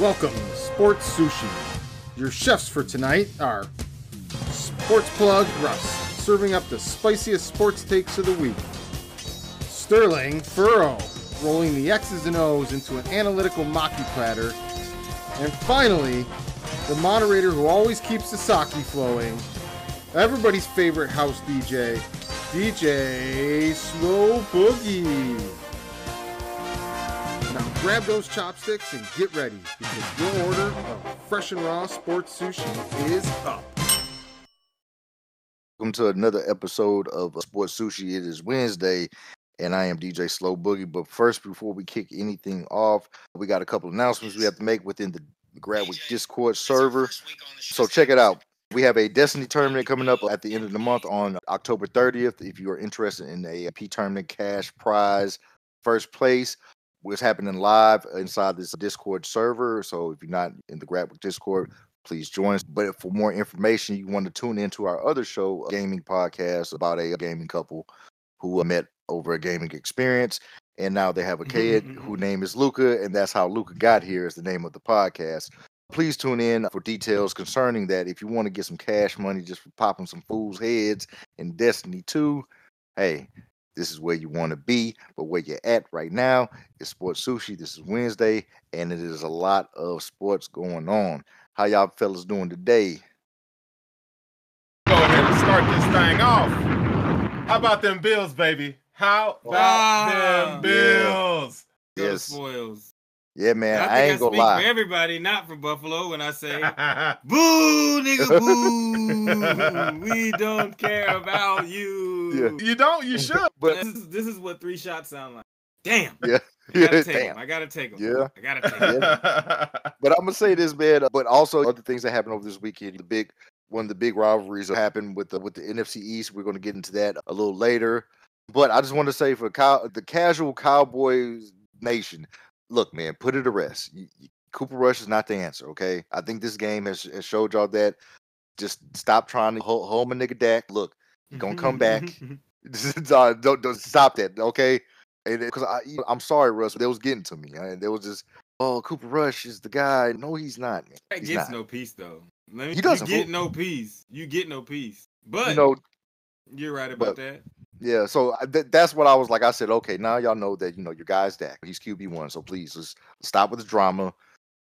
Welcome to Sports Sushi. Your chefs for tonight are Sports Plug Russ, serving up the spiciest sports takes of the week. Sterling Furrow, rolling the X's and O's into an analytical maki platter. And finally, the moderator who always keeps the sake flowing, everybody's favorite house DJ, DJ Slow Boogie. Grab those chopsticks and get ready because your order of fresh and raw sports sushi is up. Welcome to another episode of Sports Sushi. It is Wednesday, and I am DJ Slow Boogie. But first, before we kick anything off, we got a couple announcements we have to make within the Gradwick Discord server. So check it out. We have a Destiny tournament coming up at the end of the month on October 30th. If you are interested in a P tournament cash prize, first place, what's happening live inside this Discord server. So if you're not in the Gradwick Discord, please join us. But for more information, you want to tune into our other show, a gaming podcast about a gaming couple who met over a gaming experience. And now they have a mm-hmm, kid mm-hmm, whose mm-hmm. name is Luca, and that's how Luca got here is the name of the podcast. Please tune in for details concerning that. If you want to get some cash money just for popping some fools' heads in Destiny 2, hey, this is where you want to be. But where you're at right now is Sports Sushi. This is Wednesday, and it is a lot of sports going on. How y'all fellas doing today? Go ahead and start this thing off. How about them Bills, baby? How about Ah, them Bills? Go Yes. spoils. Yeah, man. I, I, think I, ain't gonna lie. for everybody, not for Buffalo, when I say boo, nigga, boo. we don't care about you. You don't? You should. But this, is, this is what three shots sound like. Damn. yeah, I gotta yeah, take 'em. damn. I gotta take them. Yeah. I gotta take 'em. But I'm gonna say this, man. uh, But also other things that happened over this weekend. The big one of the big rivalries that happened with the with the NFC East. We're gonna get into that a little later. But I just want to say for cow, the casual Cowboys nation, look, man, put it to rest. You- you- Cooper Rush is not the answer. Okay, I think this game has, has showed y'all that. Just stop trying to hold, hold my nigga Dak. Look, he gonna come back. Uh, don't, don't stop that, okay? Because I, I'm sorry, Russ, they was getting to me, and they was just, oh, Cooper Rush is the guy. No, he's not. Man. That He's gets not. no peace though. Let me, He doesn't, You get no peace. You get no peace. But You know, you're right about but- that. yeah. So th- that's what I was like. I said, okay, now y'all know that you know your guy's Dak. He's QB one, so please let's stop with the drama,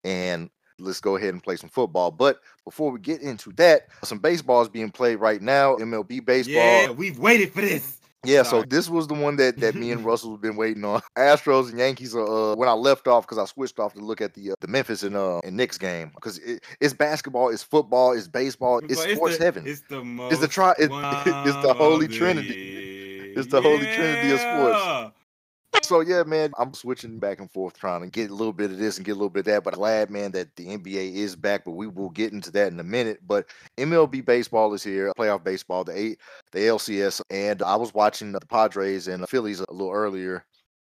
and let's go ahead and play some football. But before we get into that, some baseball is being played right now. MLB baseball. Yeah, we've waited for this. Yeah, so this was the one that that me and Russell have been waiting on. Astros and Yankees are uh, when I left off because I switched off to look at the uh, the Memphis and uh and Knicks game because it, it's basketball, it's football, it's baseball, it's sports the, heaven. It's the most. the tri- it- it's the holy trinity. It's the holy trinity of sports. So yeah, man, I'm switching back and forth trying to get a little bit of this and get a little bit of that. But glad, man, that the NBA is back. But we will get into that in a minute. But MLB baseball is here, playoff baseball, the eight, the LCS, and I was watching the Padres and the Phillies a little earlier.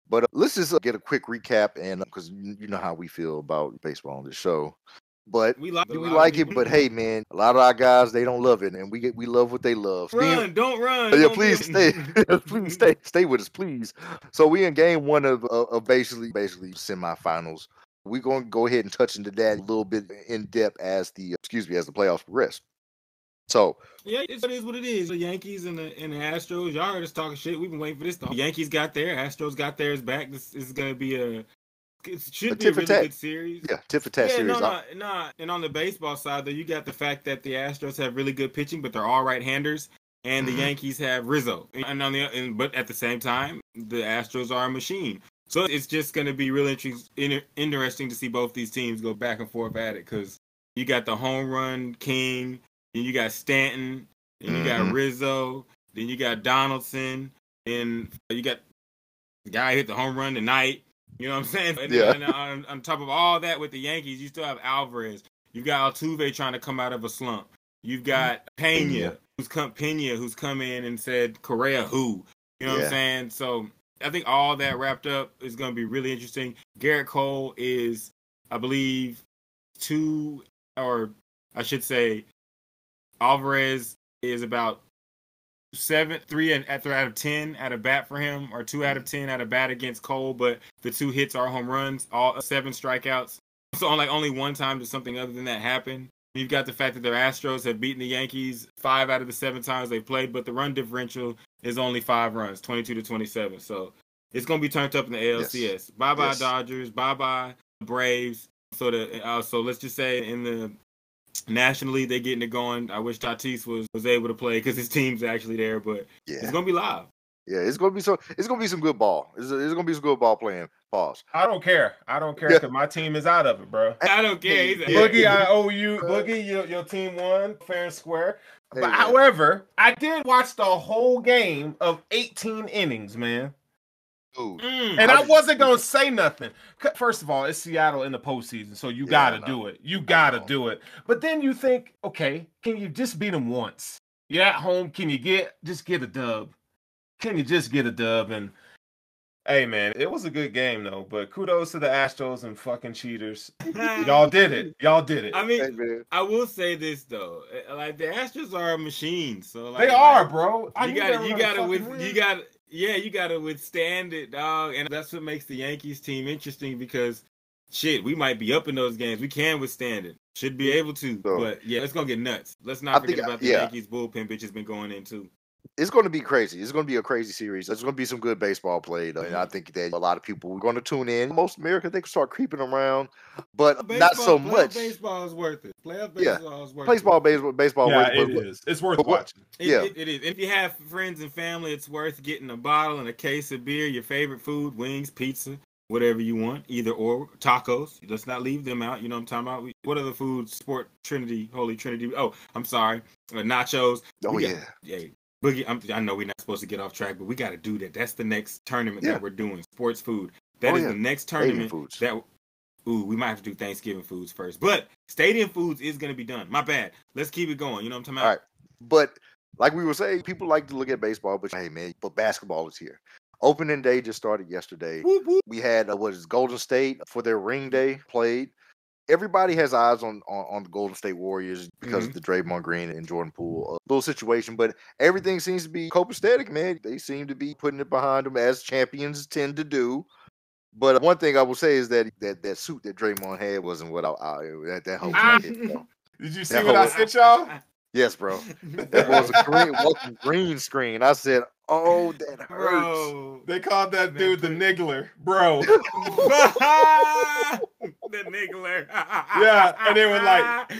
But uh, let's just uh, get a quick recap, and because you you know how we feel about baseball on this show. But We like, do we like it? But hey, man, a lot of our guys they don't love it, and we get we love what they love. Run, don't run. Yeah, don't please stay. please stay. Stay with us, please. So we in game one of of, of basically basically semifinals. We're gonna go ahead and touch into that a little bit in depth as the excuse me as the playoffs progress. So Yeah, it's, what it is. The Yankees and the and the Astros, y'all heard us talking shit. We've been waiting for this. The Yankees got there. Astros got theirs back. This is gonna be a. It should be a really good series. yeah, tit for tat Yeah, series. no, no, no. And on the baseball side, though, you got the fact that the Astros have really good pitching, but they're all right-handers, and the Yankees have Rizzo. And on the, and, but at the same time, the Astros are a machine. So it's just going to be really interesting, inter- interesting to see both these teams go back and forth at it because you got the home run king, and you got Stanton, then you got Mhm. Rizzo, then you got Donaldson, and you got the guy who hit the home run tonight. You know what I'm saying? And, Yeah. and uh, on, on top of all that, with the Yankees, you still have Alvarez. You've got Altuve trying to come out of a slump. You've mm-hmm. got Pena, Pena. who's come Pena, who's come in and said Correa who. You know what I'm saying? So I think all that wrapped up is going to be really interesting. Gerrit Cole is, I believe, two or I should say, Alvarez is about seven, three and at out of ten at a bat for him, or two out of ten at a bat against Cole. But the two hits are home runs, all seven strikeouts. So on like only one time does something other than that happen. You've got the fact that the Astros have beaten the Yankees five out of the seven times they played, but the run differential is only five runs, 22 to 27. So it's going to be turned up in the ALCS. Yes. Bye bye Yes. Dodgers. Bye bye Braves. So the uh, so let's just say in the National League they're getting it going. I wish Tatis was was able to play because his team's actually there, but Yeah, it's going to be live. yeah. It's gonna be so. It's gonna be some good ball. It's, it's gonna be some good ball playing. Pause. I don't care. I don't care Yeah. because my team is out of it, bro. I don't care. He's a- Boogie, I owe you. Boogie, your, your team won fair and square. Hey, But man. however, I did watch the whole game of 18 innings, man. Dude, Mm. And How I wasn't gonna say nothing. First of all, it's Seattle in the postseason, so you Yeah, gotta I do it. You gotta know. do it. But then you think, okay, can you just beat them once? You're at home. Can you get just get a dub? Can you just get a dub? And hey, man, it was a good game though. But kudos to the Astros and fucking cheaters. Y'all did it. Y'all did it. I mean, man. I will say this though, uh, like the Astros are a machine. So like, they like, are, bro. I you gotta, were you gotta, with, win. you gotta, yeah, you gotta withstand it, dog. And that's what makes the Yankees team interesting because, shit, we might be up in those games. We can withstand it. Should be able to. So- but yeah, it's gonna get nuts. Let's I not forget think- about the yeah. Yankees bullpen, bitch has been going in too. It's going to be crazy. It's going to be a crazy series. There's going to be some good baseball played, and I think that a lot of people are going to tune in. Most America, they can start creeping around, but not so playoff much. Baseball is worth it. Playoff Yeah. baseball is worth Baseball, it. baseball, baseball. yeah, but- it but- is. It's worth watching. It, Yeah. it, it is. If you have friends and family, it's worth getting a bottle and a case of beer, your favorite food, wings, pizza, whatever you want, either or tacos. Let's not leave them out. You know what I'm talking about? We- What other foods? Sport Trinity, Holy Trinity. Oh, I'm sorry. Uh, nachos. Oh We yeah, got- Yeah. Boogie, I'm, I know we're not supposed to get off track, but we got to do that. That's the next tournament Yeah. that we're doing. Sports food. That Oh, is yeah. the next tournament foods. that. Ooh, we might have to do Thanksgiving foods first, but Stadium foods is going to be done. My bad. Let's keep it going. You know what I'm talking about? All right. But like we were saying, people like to look at baseball, but hey man, but basketball is here. Opening day just started yesterday. Whoop, whoop. We had uh, what is Golden State for their ring day played. Everybody has eyes on on, on the Golden State Warriors because of the Draymond Green and Jordan Poole uh, little situation, but everything seems to be copacetic, man. They seem to be putting it behind them as champions tend to do. But one thing I will say is that that, that suit that Draymond had wasn't what I, I that that whole Ah. Did you see That what I whole- sent y'all? Yes, bro. That was a green welcome green screen. I said, "Oh, that hurts." Bro. They called that Man, dude the put- niggler, bro. the niggler. Yeah, and they were like-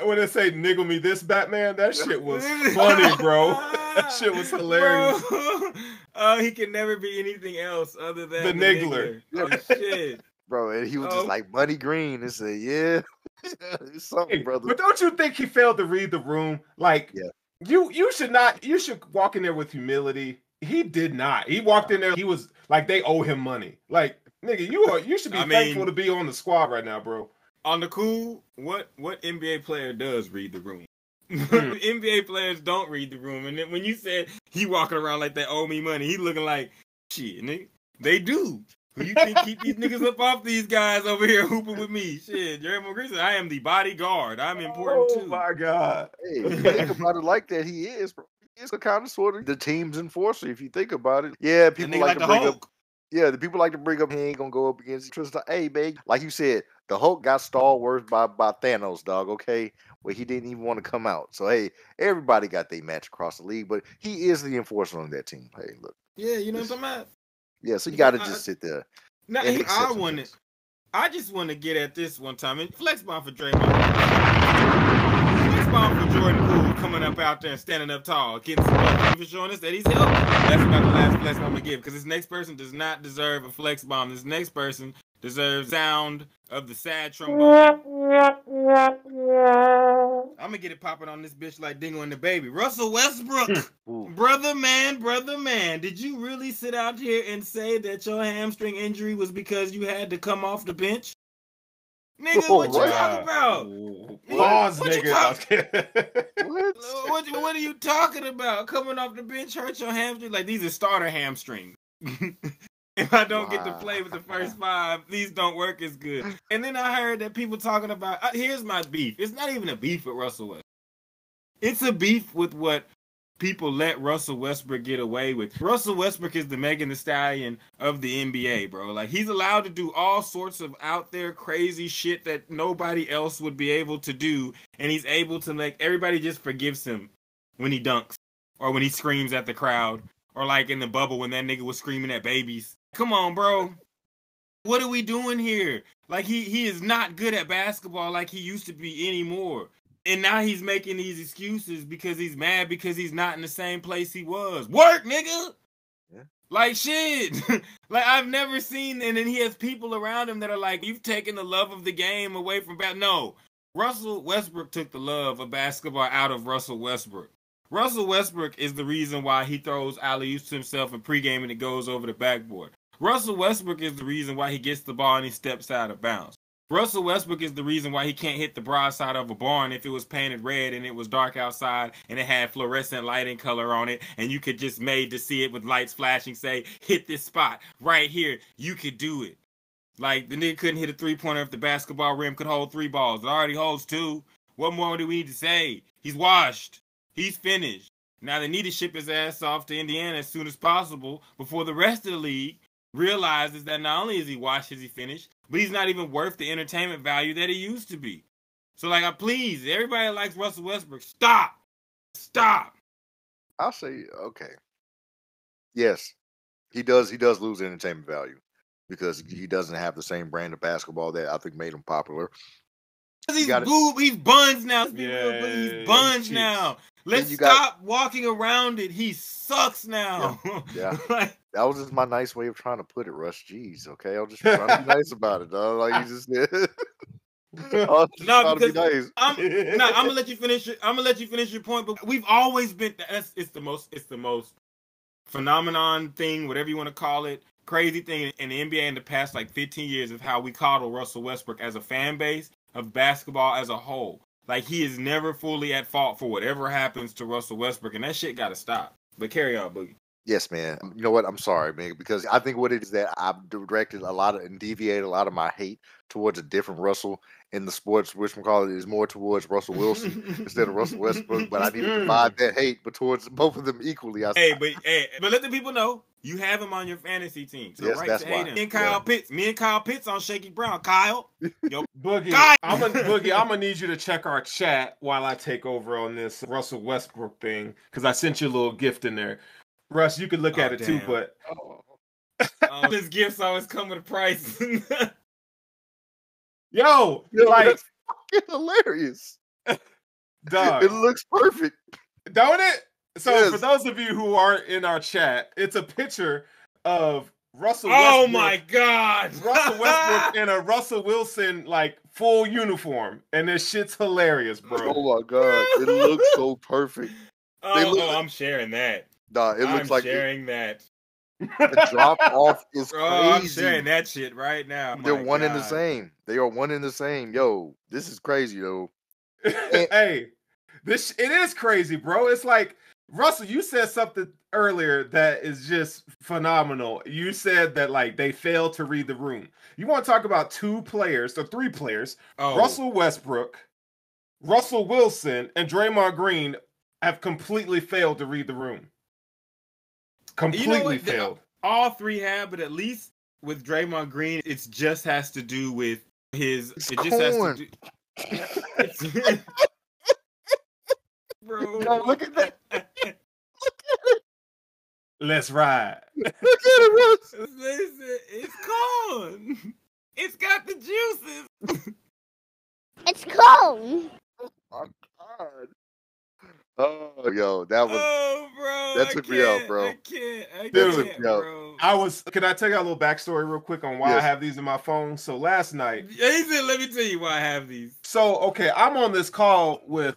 when they say "niggle me this Batman," that shit was funny, bro. That shit was hilarious. Bro. Oh, he can never be anything else other than The the, niggler. niggler. Oh, shit. Bro. And he was Oh. just like Money Green and said, "Yeah, it's something, Hey, brother." But don't you think he failed to read the room? Like, Yeah. you you should not. You should walk in there with humility. He did not. He walked in there. He was like they owe him money. Like, nigga, you are you should be I thankful mean- to be on the squad right now, bro. On the cool, what what NBA player does read the room? Hmm. NBA players don't read the room. And then when you said he walking around like they owe me money, he looking like shit, nigga. They do. Who you think keep these niggas up off these guys over here hooping with me? Shit, Jerry McGree I am the bodyguard. I'm important oh too. my god. Hey, if think about it like that, he is. Bro. He is a kind of sort of the team's enforcer. If you think about it, yeah, people like, like to the bring up. Hulk. Yeah, the people like to bring up he ain't gonna go up against Tristan. Hey, man, like you said, the Hulk got stalwarts by by Thanos, dog. Okay, where he didn't even want to come out. So hey, everybody got their match across the league, but he is the enforcer on that team. Hey, look, Yeah, you know what I'm talking about? Yeah, so you got to just sit there. Now, he, I want. I just want to get at this one time. And flex bomb for Draymond. Flex bomb for Jordan Poole coming up out there and standing up tall, getting some love for showing us that he's healthy. That's about the last flex bomb to give because this next person does not deserve a flex bomb. This next person deserves sound of the sad trombone. I'm gonna get it popping on this bitch like Dingo and the baby. Russell Westbrook. Hmm. Brother man, brother man, did you really sit out here and say that your hamstring injury was because you had to come off the bench? Nigga, Oh, what you talking about? Pause, What you nigga. What? What, what are you talking about? Coming off the bench hurt your hamstring? Like these are starter hamstrings. if I don't get to play with the first five, these don't work as good. And then I heard that people talking about uh, here's my beef. It's not even a beef with Russell Westbrook. It's a beef with what people let Russell Westbrook get away with. Russell Westbrook is the Megan Thee Stallion of the NBA, bro. Like he's allowed to do all sorts of out there crazy shit that nobody else would be able to do, and he's able to make everybody just forgives him when he dunks or when he screams at the crowd or like in the bubble when that nigga was screaming at babies. Come on, bro. What are we doing here? Like he he is not good at basketball like he used to be anymore. And now he's making these excuses because he's mad because he's not in the same place he was. Work, nigga. Yeah. Like shit. like I've never seen and then he has people around him that are like, You've taken the love of the game away from bat. No. Russell Westbrook took the love of basketball out of Russell Westbrook. Russell Westbrook is the reason why he throws alley oops to himself in pregame and it goes over the backboard. Russell Westbrook is the reason why he gets the ball and he steps out of bounds. Russell Westbrook is the reason why he can't hit the broadside of a barn if it was painted red and it was dark outside and it had fluorescent lighting color on it and you could just made to see it with lights flashing say hit this spot right here. You could do it. Like the nigga couldn't hit a three pointer if the basketball rim could hold three balls. It already holds two. What more do we need to say? He's washed. He's finished. Now they need to ship his ass off to Indiana as soon as possible before the rest of the league realizes that not only is he washed as he finished, but he's not even worth the entertainment value that he used to be. So, like, I please, everybody that likes Russell Westbrook, stop, stop. I'll say okay. Yes, he does. He does lose entertainment value because mm-hmm. he doesn't have the same brand of basketball that I think made him popular. 'Cause He's gotta- boob, he's buns now. Let's real, Yeah, he's them buns cheeks. now. Let's you got- stop walking around it. He sucks now. Yeah. like, That was just my nice way of trying to put it, Russ. Jeez, okay. I'll just try to be nice about it, dog. Like you just did. I was just No, to be because- nice. I'm no, I'm gonna let you finish. Your, I'm gonna let you finish your point. But we've always been. That's it's the most. It's the most phenomenon thing, whatever you want to call it, crazy thing in the NBA in the past like 15 years of how we coddle Russell Westbrook as a fan base of basketball as a whole. Like he is never fully at fault for whatever happens to Russell Westbrook, and that shit got to stop. But carry on, Boogie. Yes, man. You know what? I'm sorry, man, because I think what it is that I've directed a lot of and deviated a lot of my hate towards a different Russell in the sports, which we call it is more towards Russell Wilson instead of Russell Westbrook. But I need to divide that hate, but towards both of them equally. I, Hey, but hey, but let the people know you have him on your fantasy team. So Yes, right that's to hate why. him. Me and Kyle Yeah. Pitts. Me and Kyle Pitts on Shaky Brown. Kyle, yo, Boogie, God! I'm gonna Boogie. I'm gonna need you to check our chat while I take over on this Russell Westbrook thing because I sent you a little gift in there. Russ, you could look Oh, at it too, damn. but um, his gifts always come with a price. yo, Yo, like, that's fucking hilarious. dog, It looks perfect. don't it? So for those of you who aren't in our chat, it's a picture of Russell. oh my god, Russell Westbrook in a Russell Wilson like full uniform, and this shit's hilarious, bro. Oh my god, it looks so perfect. oh, they look oh, like- I'm sharing that. Nah, it looks I'm like the, sharing that. the drop off is Bro, I'm sharing that shit right now. They're My one in the same. They are one in the same. Yo, this is crazy though. hey, this it is crazy, bro. It's like Russell, you said something earlier that is just phenomenal. You said that like they failed to read the room. You want to talk about two players, or three players, Oh, Russell Westbrook, Russell Wilson, and Draymond Green have completely failed to read the room. Completely what? They- failed. all three have, but at least with Draymond Green, it just has to do with his. It's it just has to do. Bro, No, look at that. Let's ride. Look at it, Russ. Listen, it's corn. It's got the juices. It's cold. Oh, my God. Oh, yo, that was Oh, bro. that took me out, bro. I can't. I That can't, me out. bro. I was. Can I tell you a little backstory real quick on why I have these in my phone? So last night, He said, "Let me tell you why I have these." so okay, I'm on this call with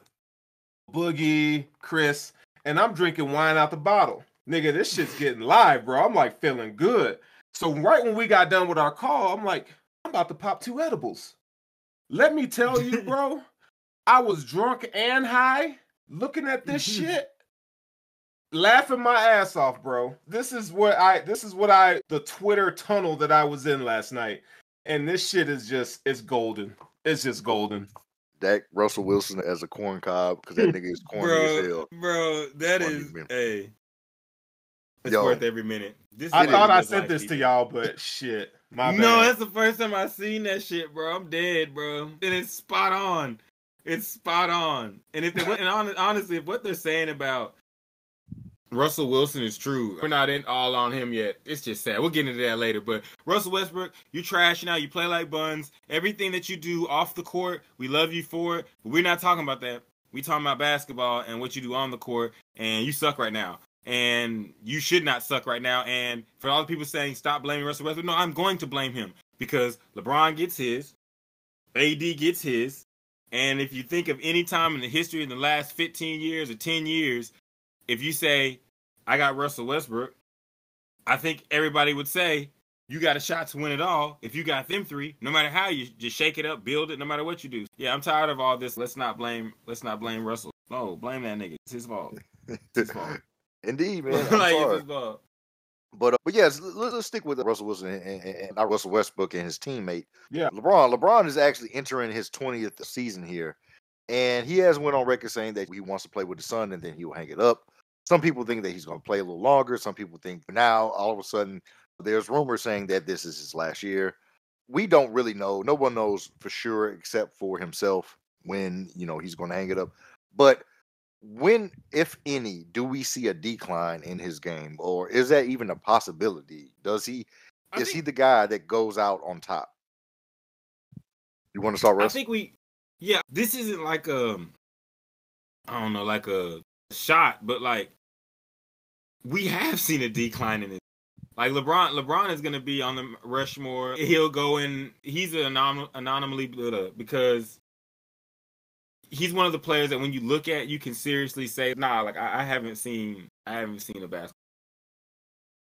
Boogie, Chris, and I'm drinking wine out the bottle. Nigga, this shit's getting live, bro. I'm like feeling good. So right when we got done with our call, I'm like, I'm about to pop two edibles. Let me tell you, bro, I was drunk and high looking at this mm-hmm. shit. Laughing my ass off, bro. This is what I this is what I the Twitter tunnel that I was in last night. And this shit is just it's golden. It's just golden. Dak Russell Wilson as a corn cob because that nigga is corny as hell. bro, bro, that Funny, is man. hey. It's Yo. worth every minute. This I thought I just sent like this to y'all, but shit, my bad. No, that's the first time I seen that shit, bro. I'm dead, bro. And it's spot on. It's spot on. And if they and honestly, if what they're saying about Russell Wilson is true, we're not in all on him yet. It's just sad. We'll get into that later. But Russell Westbrook, you trash now. You play like buns. Everything that you do off the court, we love you for it. But we're not talking about that. We talking about basketball and what you do on the court, and you suck right now. And you should not suck right now. And for all the people saying stop blaming Russell Westbrook, no, I'm going to blame him because LeBron gets his, AD gets his, and if you think of any time in the history in the last 15 years or 10 years, if you say I got Russell Westbrook, I think everybody would say you got a shot to win it all if you got them three. No matter how you just shake it up, build it, no matter what you do. Yeah, I'm tired of all this. Let's not blame. Let's not blame Russell. No, blame that nigga. It's his fault. It's his fault. Indeed, man. Like it's his fault. But uh, but yes, let, us stick with Russell Wilson and, and, and not Russell Westbrook and his teammate. Yeah. LeBron. LeBron is actually entering his twentieth season here, and he has went on record saying that he wants to play with the son and then he will hang it up. Some people think that he's going to play a little longer. Some people think now all of a sudden there's rumors saying that this is his last year. We don't really know. No one knows for sure except for himself when you know he's going to hang it up. But when, if any, do we see a decline in his game, or is that even a possibility? Does he I is he the guy that goes out on top? You want to start, I think we, yeah, this isn't like a, I don't know, like a shot, but like we have seen a decline in it. Like LeBron, LeBron is to be on the Rushmore. He'll go in. He's an anom- anomaly because he's one of the players that when you look at, you can seriously say, "Nah, like I, I haven't seen, I haven't seen a basketball.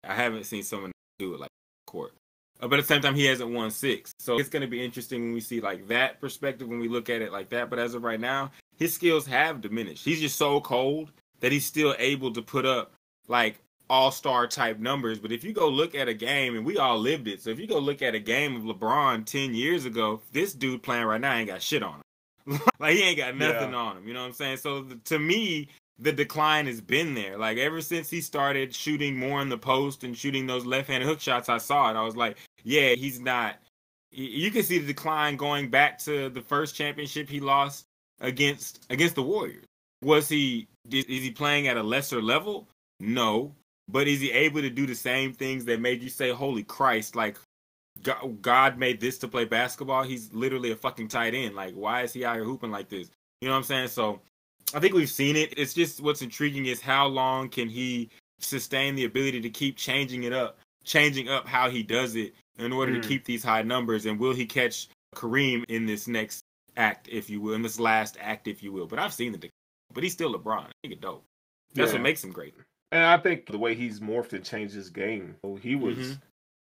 I haven't seen someone do it like court." Uh, but at the same time, he hasn't won six. So it's to be interesting when we see like that perspective when we look at it like that. But as of right now, his skills have diminished. He's just so cold that he's still able to put up like all star type numbers. But if you go look at a game, and we all lived it. So if you go look at a game of LeBron 10 years ago, this dude playing right now ain't got shit on him. like he ain't got nothing Yeah. on him. You know what I'm saying? So the, to me, the decline has been there. Like ever since he started shooting more in the post and shooting those left-handed hook shots, I saw it. I was like, yeah, he's not. You can see the decline going back to the first championship he lost against against the Warriors. Was he is is he playing at a lesser level? No, but is he able to do the same things that made you say, "Holy Christ!" Like God made this to play basketball. He's literally a fucking tight end. Like, why is he out here hooping like this? You know what I'm saying? So, I think we've seen it. It's just what's intriguing is how long can he sustain the ability to keep changing it up, changing up how he does it in order Mm. to keep these high numbers, and will he catch Kareem in this next act, if you will, in this last act, if you will? But I've seen the, but he's still LeBron. I think it dope. That's Yeah. what makes him great. And I think the way he's morphed and changed his game. So he was Mhm.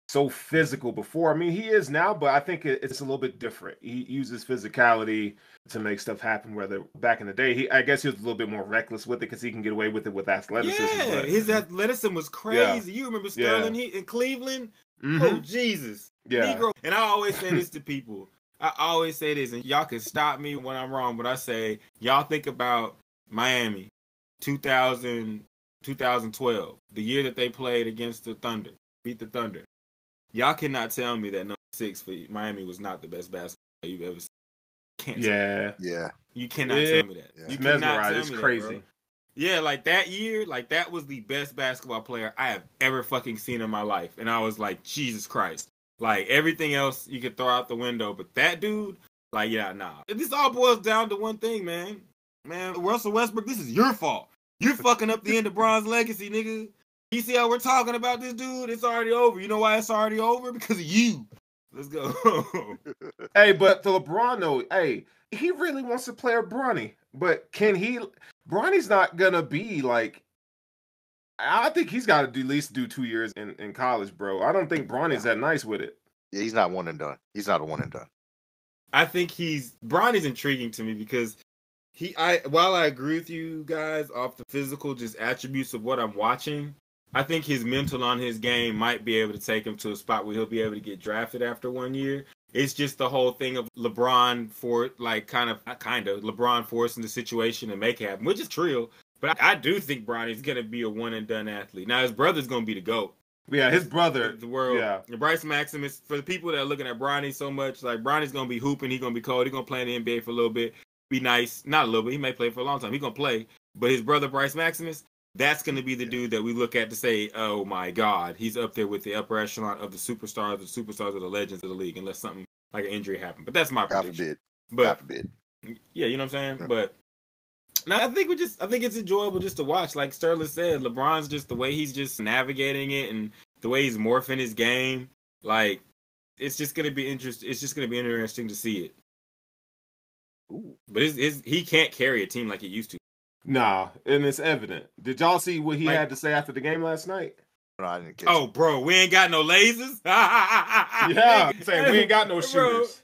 so physical before. I mean, he is now, but I think it's a little bit different. He uses physicality to make stuff happen. Whether back in the day, he I guess he was a little bit more reckless with it because he can get away with it with athleticism. Yeah, but, his athleticism was crazy. You remember Yeah. Sterling he, in Cleveland? Mhm. Oh Jesus, yeah, Negro. And I always say this to people. I always say this, and y'all can stop me when I'm wrong, but I say y'all think about Miami, 2000, 2012, the year that they played against the Thunder, beat the Thunder. Y'all cannot tell me that number six for Miami was not the best basketball you've ever seen. Can't yeah. yeah, you cannot Yeah. tell me that. Yeah. You He's cannot mesmerized. tell It's me that, crazy. bro. Yeah, like that year, like that was the best basketball player I have ever fucking seen in my life. And I was like, Jesus Christ. Like everything else you could throw out the window, but that dude, like, yeah, nah. This all boils down to one thing, man. Man, Russell Westbrook, this is your fault. You're fucking up the end of Bron's legacy, nigga. You see how we're talking about this dude? It's already over. You know why it's already over? Because of you. Let's go. Hey, but the LeBron though, hey, he really wants to play a Bronny, but can he? Bronny's not gonna be like. I think he's got to at least do two years in, in college, bro. I don't think Bronny's that nice with it. yeah. He's not one and done. He's not a one and done. I think he's Bronny's intriguing to me because he I while I agree with you guys off the physical just attributes of what I'm watching, I think his mental on his game might be able to take him to a spot where he'll be able to get drafted after one year. It's just the whole thing of LeBron for like kind of kind of LeBron forcing the situation and make it happen, which is true. But I, I do think Bronny's gonna be a one and done athlete. Now his brother's gonna be the goat. Yeah, his brother. The world. Yeah. Bryce Maximus, for the people that are looking at Bronny so much, like Bronny's gonna be hooping, he's gonna be cold, he's gonna play in the NBA for a little bit. Be nice. Not a little bit, he may play for a long time. He's gonna play. But his brother Bryce Maximus, that's gonna be the dude that we look at to say, Oh my god, he's up there with the upper echelon of the superstars, the superstars of the legends of the league, unless something like an injury happened. But that's my God prediction. forbid. But God forbid. yeah, you know what I'm saying? Yeah. But no, I think we just I think it's enjoyable just to watch. Like Sterling said, LeBron's just the way he's just navigating it and the way he's morphing his game. Like it's just gonna be interest. It's just gonna be interesting to see it. Ooh. But it's, it's, he can't carry a team like he used to. Nah, and it's evident. Did y'all see what he Like- had to say after the game last night? No, I didn't Oh, bro, we ain't got no lasers. Yeah, saying we ain't got no Bro, shooters.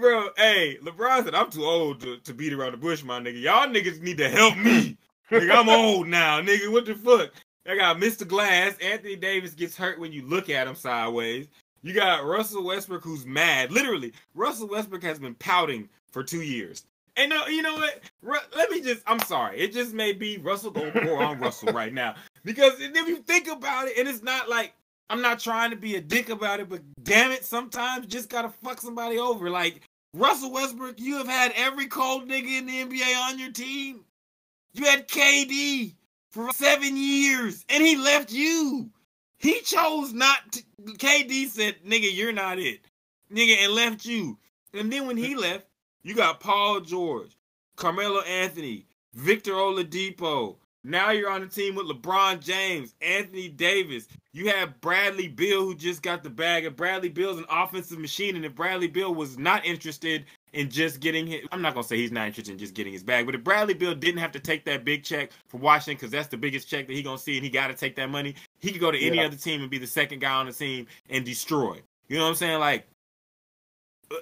Bro, hey, LeBron said I'm too old to, to beat around the bush, my nigga. Y'all niggas need to help me. nigga, I'm old now, nigga. What the fuck? I got Mr. Glass. Anthony Davis gets hurt when you look at him sideways. You got Russell Westbrook who's mad. Literally, Russell Westbrook has been pouting for two years. And no, you know what? Ru- let me just. I'm sorry. It just may be Russell go pour on Russell right now because if you think about it, and it's not like I'm not trying to be a dick about it, but damn it, sometimes just gotta fuck somebody over. Like Russell Westbrook, you have had every cold nigga in the NBA on your team. You had KD for seven years, and he left you. He chose not to. KD said, "Nigga, you're not it, nigga," and left you. And then when he left, you got Paul George, Carmelo Anthony, Victor Oladipo. Now you're on the team with LeBron James, Anthony Davis. You have Bradley Beal, who just got the bag. And Bradley Beal's an offensive machine. And if Bradley Beal was not interested in just getting his, I'm not gonna say he's not interested in just getting his bag, but if Bradley Beal didn't have to take that big check from Washington, because that's the biggest check that he gonna see, and he got to take that money, he could go to any Yeah. other team and be the second guy on the team and destroy. You know what I'm saying? Like,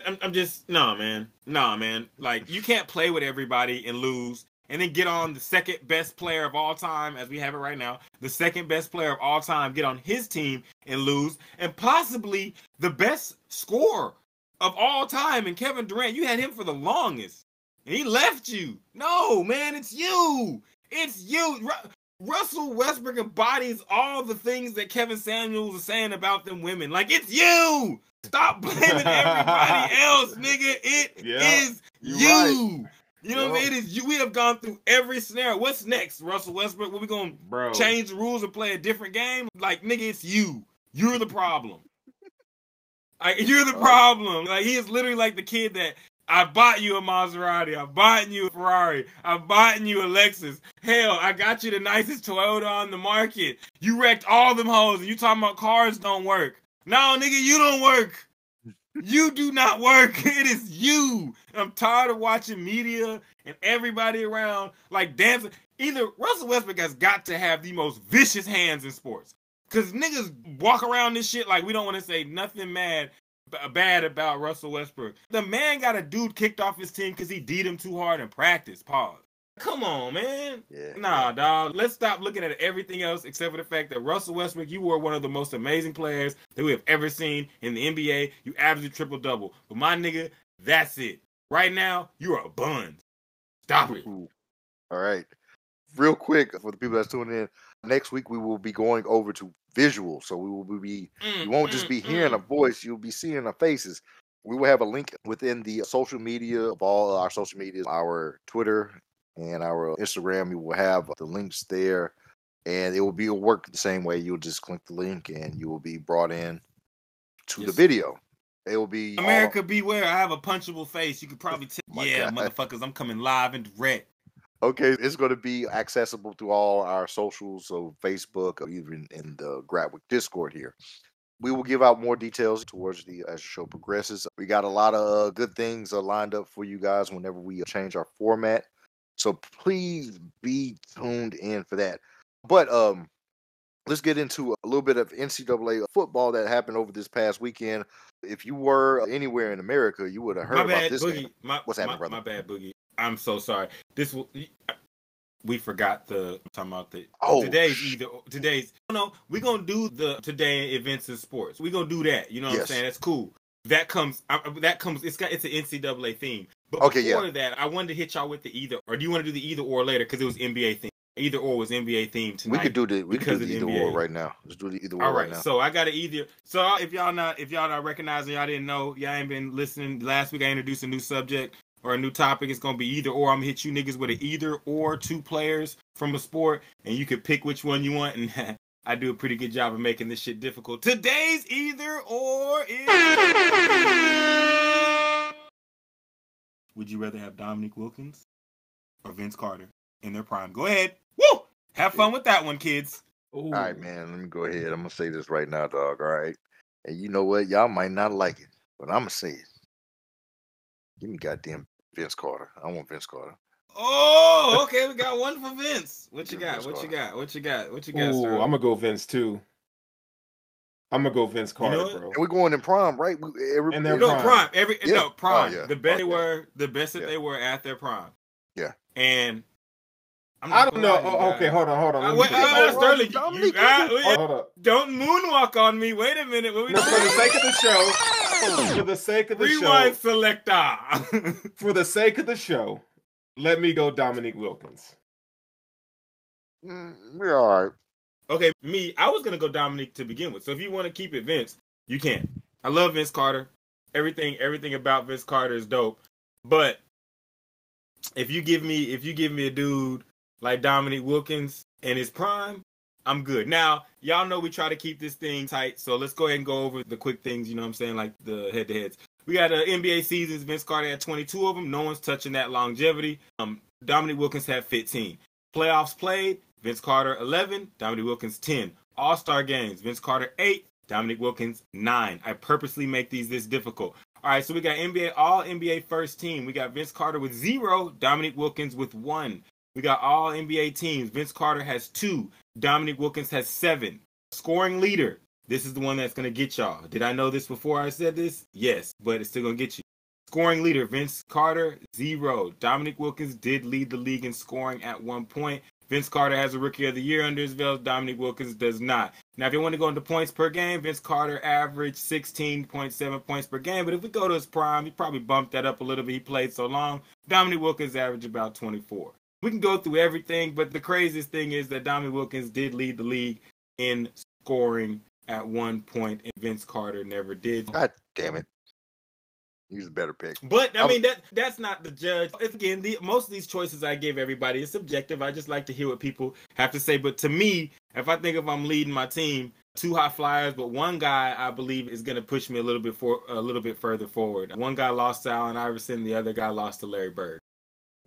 I'm, I'm just no man, no man. Like you can't play with everybody and lose, and then get on the second best player of all time, as we have it right now, the second best player of all time, get on his team and lose, and possibly the best scorer of all time. And Kevin Durant, you had him for the longest, and he left you. No man, it's you. It's you. Ru- Russell Westbrook embodies all the things that Kevin Samuels was saying about them women. Like it's you. Stop blaming everybody else, nigga. It is Yeah, you. you're right. You know what I mean? It is you. We have gone through every scenario. What's next, Russell Westbrook? What we gonna Bro. change the rules and play a different game? Like, nigga, it's you. You're the problem. Like, you're the problem. Like, he is literally like the kid that I bought you a Maserati. I bought you a Ferrari. I bought you a Lexus. Hell, I got you the nicest Toyota on the market. You wrecked all them hoes, and you talking about cars don't work. No, nigga, you don't work. You do not work. It is you. I'm tired of watching media and everybody around like dancing. Either Russell Westbrook has got to have the most vicious hands in sports. Cause niggas walk around this shit like we don't want to say nothing mad bad about Russell Westbrook. The man got a dude kicked off his team because he beat him too hard in practice. Pause. Come on, man. Yeah. Nah, dog. Let's stop looking at everything else except for the fact that Russell Westbrook, you were one of the most amazing players that we have ever seen in the NBA. You averaged triple double. But my nigga, that's it. Right now, you are a bun. Stop it. All right. Real quick for the people that's tuning in, next week we will be going over to visual. So we will be Mm, you won't just be hearing a voice, you'll be seeing our faces. We will have a link within the social media of all our social medias, our Twitter and our Instagram. You will have the links there, and it will be will work the same way. You'll just click the link, and you will be brought in to the video. It will be all- America, beware. I have a punchable face. You could probably tell. Yeah, God. motherfuckers, I'm coming live and direct. Okay, it's going to be accessible through all our socials, so Facebook, or even in the Gradwick Discord here. We will give out more details towards the as the show progresses. We got a lot of uh, good things uh, lined up for you guys whenever we change our format. So please be tuned in for that. But um, let's get into a little bit of NCAA football that happened over this past weekend. If you were anywhere in America, you would have heard my about bad, this. Boogie. game. My, What's my, happening, brother? My bad, Boogie. I'm so sorry. This will. We forgot the I'm talking about the Oh, today's sh- either today's no we're gonna do the today events in sports we're gonna do that you know what Yes. I'm saying that's cool that comes uh, that comes it's got it's an NCAA theme. But Okay, yeah. before that, I wanted to hit y'all with the either or do you want to do the either or later because it was NBA theme. Either or was NBA theme tonight. We could do the we could do the either the or right now. Let's do the either or All right right, now. so I got to either. So if y'all not if y'all not recognizing, y'all didn't know, y'all ain't been listening. Last week I introduced a new subject or a new topic. It's gonna be either or. I'm gonna hit you niggas with an either or two players from a sport, and you can pick which one you want. And I do a pretty good job of making this shit difficult. Today's either or is. Would you rather have Dominique Wilkins or Vince Carter in their prime? Go ahead. Woo! Have fun with that one, kids. All right, man. Let me go ahead. I'm gonna say this right now, dog. All right. And you know what? Y'all might not like it, but I'm gonna say it. Give me goddamn Vince Carter. I want Vince Carter. Oh, okay. We got one for Vince. What you got? Vince What you Carter. got? What you got? What you got, Ooh, sir? I'm gonna go Vince too. I'm gonna go Vince Carter, know bro. And we're going in prime, right? We, every, And they're no prime. prime. Every Yeah. no prime. Oh, yeah. The best they were, the best that Yeah. they were at their prime. Yeah. And I'm I don't know. lie to you Oh, okay, hold on, hold on. Uh, wait, uh, uh. Sterling, you, you- uh, Hold up. don't moonwalk on me. Wait a minute. What we No, for the sake of the show, for the sake of the Rewind show, selector. for the sake of the show, let me go Dominique Wilkins. Mm, we're all right. Okay, me, I was gonna go Dominique to begin with. So if you want to keep it Vince, you can. I love Vince Carter. Everything, everything about Vince Carter is dope. But if you give me, if you give me a dude like Dominique Wilkins in his prime, I'm good. Now, y'all know we try to keep this thing tight, so let's go ahead and go over the quick things. You know what I'm saying, like the head to heads. We got uh, NBA seasons. Vince Carter had 22 of them. No one's touching that longevity. Um, Dominique Wilkins had 15. Playoffs played. Vince Carter 11, Dominique Wilkins 10. All Star games, Vince Carter 8, Dominique Wilkins 9. I purposely make these this difficult. All right, so we got NBA All NBA First Team. We got Vince Carter with zero, Dominique Wilkins with one. We got All NBA teams. Vince Carter has two, Dominique Wilkins has seven. Scoring leader. This is the one that's gonna get y'all. Did I know this before I said this? Yes, but it's still gonna get you. Scoring leader, Vince Carter, zero. Dominique Wilkins did lead the league in scoring at one point. Vince Carter has a rookie of the year under his belt. Dominique Wilkins does not. Now, if you want to go into points per game, Vince Carter averaged 16.7 points per game. But if we go to his prime, he probably bumped that up a little bit. He played so long. Dominique Wilkins averaged about 24. We can go through everything, but the craziest thing is that Dominique Wilkins did lead the league in scoring at one point, and Vince Carter never did. God damn it. He's a better pick. But I I'm- mean that that's not the judge. It's, again, the, most of these choices I give everybody is subjective. I just like to hear what people have to say. But to me, if I think if I'm leading my team, two high flyers, but one guy I believe is going to push me a little bit for a little bit further forward. One guy lost to Allen Iverson, the other guy lost to Larry Bird.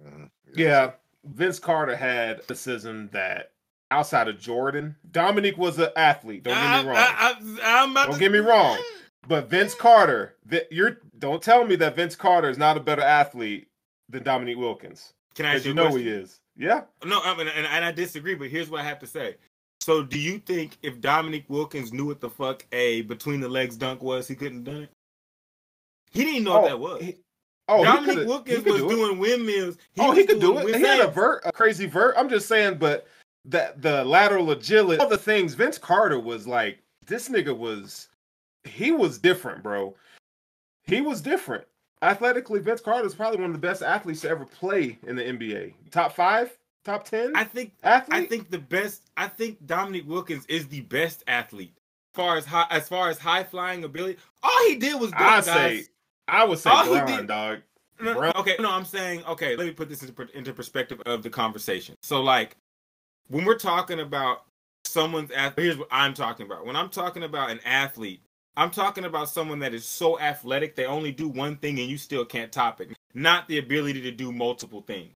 Mhm. Yeah, Vince Carter had athleticism that outside of Jordan, Dominique was an athlete. Don't get me wrong. I, am about Don't to- get me wrong. But Vince Carter, Vi- you're don't tell me that Vince Carter is not a better athlete than Dominique Wilkins. Can I ask you you know question? he is. Yeah. No, I mean, and, and I disagree, but here's what I have to say. So, do you think if Dominique Wilkins knew what the fuck a between the legs dunk was, he couldn't have done it? He didn't know what oh, that was. he- oh, he Dominique Wilkins was do doing windmills. oh, he could do it. He had a vert, a crazy vert. I'm just saying, but that the lateral agility, all the things. Vince Carter was like, this nigga was, he was different, bro. He was different. Athletically, Vince Carter is probably one of the best athletes to ever play in the NBA. Top five, top ten I think athlete. I think the best. I think Dominique Wilkins is the best athlete as far as high, as far as high flying ability. All he did was dunk I say, I would say All he did- dog. No, okay, no, I'm saying okay. Let me put this into, into perspective of the conversation. So, like, when we're talking about someone's athlete, here's what I'm talking about. When I'm talking about an athlete, I'm talking about someone that is so athletic they only do one thing and you still can't top it. Not the ability to do multiple things.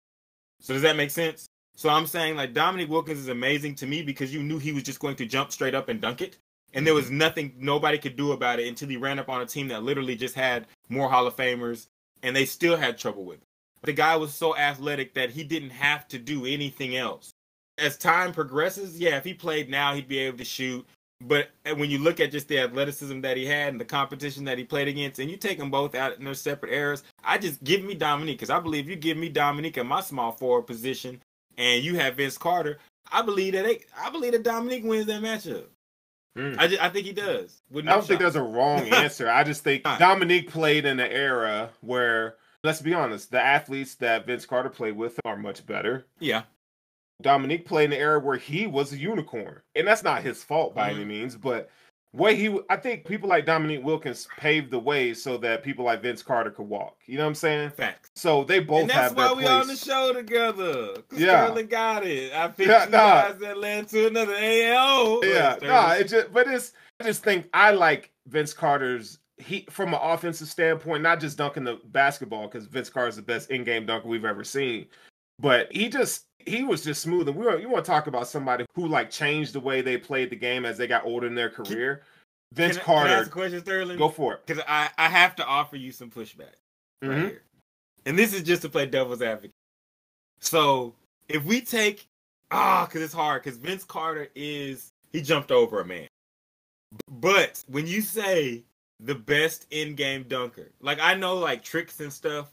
So does that make sense? So I'm saying like Dominique Wilkins is amazing to me because you knew he was just going to jump straight up and dunk it. And there mm-hmm. was nothing nobody could do about it until he ran up on a team that literally just had more Hall of Famers and they still had trouble with him. The guy was so athletic that he didn't have to do anything else. As time progresses, yeah, if he played now, he'd be able to shoot. But when you look at just the athleticism that he had and the competition that he played against, and you take them both out in their separate eras, I just give me Dominique because I believe you give me Dominique in my small forward position, and you have Vince Carter. I believe that they, I believe that Dominique wins that matchup. Mm. I, ju- I think he does. With I don't think shot. there's a wrong answer. I just think. Dominique played in an era where, let's be honest, the athletes that Vince Carter played with are much better. Yeah. Dominique played in an era where he was a unicorn, and that's not his fault by any Mhm. means. But way he, I think people like Dominique Wilkins paved the way so that people like Vince Carter could walk. You know what I'm saying? Facts. So they both and that's have why we place. on the show together. Yeah. Sterling got it. I think Yeah, you nah. that led to another AO. Yeah, Sterling. nah, it just, but it's, I just think I like Vince Carter's he from an offensive standpoint, not just dunking the basketball because Vince Carter's the best in-game dunker we've ever seen, but he just he was just smooth. And we were, you want to talk about somebody who like changed the way they played the game as they got older in their career. Vince Can I- Can I ask Carter, a question, Sterling? go for it. Because I, I have to offer you some pushback right Mhm. here. And this is just to play devil's advocate. So if we take ah, because it's hard, because Vince Carter is he jumped over a man. But when you say the best in-game dunker, like I know like tricks and stuff,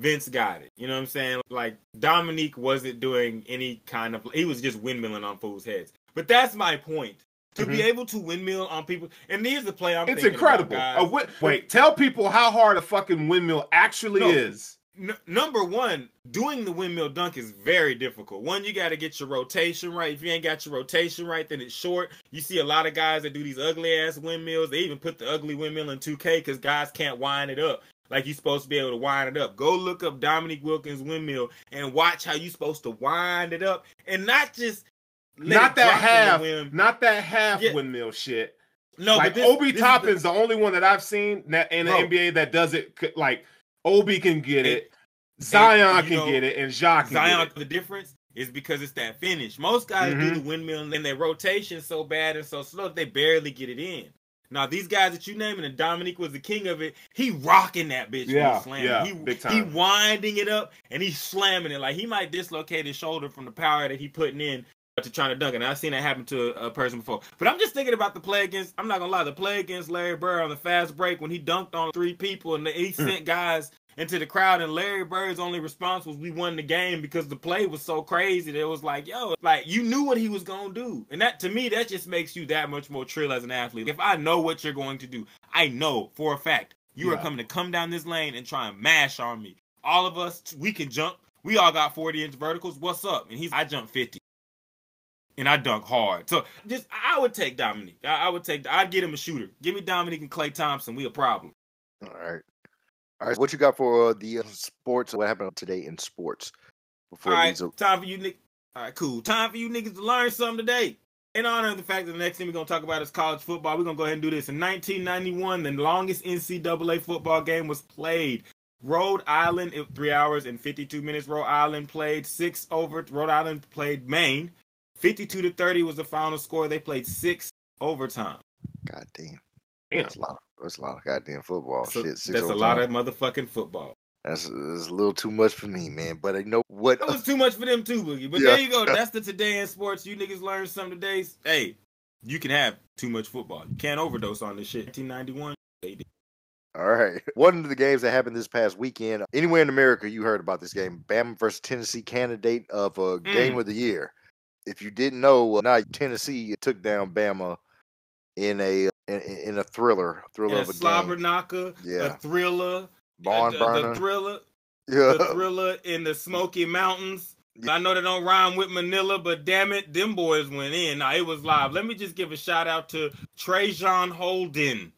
Vince got it. You know what I'm saying? Like Dominique wasn't doing any kind of he was just windmilling on fools' heads. But that's my point. To be mm-hmm. able to windmill on people, and here's the play I'm It's thinking about, incredible. guys. A wi- wait, tell people how hard a fucking windmill actually No. is. N- number one, doing the windmill dunk is very difficult. One, you got to get your rotation right. If you ain't got your rotation right, then it's short. You see a lot of guys that do these ugly ass windmills. They even put the ugly windmill in 2K because guys can't wind it up like you're supposed to be able to wind it up. Go look up Dominique Wilkins windmill and watch how you're supposed to wind it up and not just let Not that drop in the half, not that half Yeah. windmill shit. No, like but this, Obi this is the- Toppin's the, only one that I've seen that in the Bro. NBA that does it. Like Obi can get And- it, Zion you can know, get it, and Jacques can Zion, get it. the difference is because it's that finish. Most guys do Mhm. the windmill and their rotation so bad and so slow they barely get it in. Now these guys that you naming, and Dominique was the king of it. He rocking that bitch. Yeah, yeah, he, big He winding it up and he's slamming it like he might dislocate his shoulder from the power that he putting in to trying to dunk it. And I've seen that happen to a, person before. But I'm just thinking about the play against. I'm not gonna lie, the play against Larry Bird on the fast break when he dunked on three people and he Hmm. sent guys into the crowd and Larry Bird's only response was we won the game because the play was so crazy that it was like, yo, like you knew what he was gonna do. And that to me, that just makes you that much more trill as an athlete. If I know what you're going to do, I know for a fact you are coming to come down this lane and try and mash on me. All of us, we can jump. We all got 40 inch verticals. What's up? And he's I jump 50. And I dunk hard. So just I would take Dominique. I, I would take I'd get him a shooter. Give me Dominique and Klay Thompson. We a problem. All right. All right. What you got for uh, the uh, sports? What happened today in sports? Before All right, are- time for you, Nick. All right, cool. Time for you niggas to learn something today. In honor of the fact that the next thing we're gonna talk about is college football, we're gonna go ahead and do this. In 1991, the longest NCAA football game was played. Rhode Island, three hours and 52 minutes. Rhode Island played six over. Rhode Island played Maine. 52 to 30 was the final score. They played six overtime. God damn. Damn. That's a lot. That's a lot of goddamn football So shit. Six that's a lot of motherfucking football. That's, that's a little too much for me, man. But I know what. That was too much for them too, Boogie. But Yeah. there you go. That's the today in sports. You niggas learned something today. Hey, you can have too much football. You can't overdose on this shit. 1991. They did. All right. One of the games that happened this past weekend, anywhere in America, you heard about this game. Bama versus Tennessee, candidate of a mm. game of the year. If you didn't know, uh, now Tennessee took down Bama in a in, in a thriller, thriller And of a a slobber game. knocker, a thriller, Barn the, the thriller, yeah. the thriller in the Smoky Mountains. I know they don't rhyme with Manila, but damn it, them boys went in. Now it was live. Let me just give a shout out to Trajan Holden.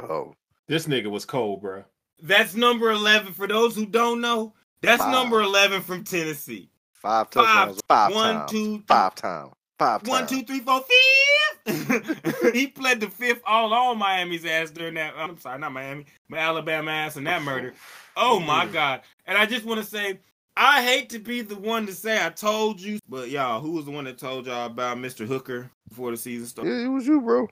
oh, This nigga was cold, bro. That's number 11. For those who don't know, that's Wow. number 11 from Tennessee. Five Five. touchdowns, five One, times, two, three. five times, five times. two, three, four, fifth. he pled the fifth all on Miami's ass during that. I'm sorry, not Miami, but Alabama ass and that murder. Oh my mm-hmm. god! And I just want to say, I hate to be the one to say I told you, but y'all, who was the one that told y'all about Mr. Hooker before the season started? Yeah, it was you, bro.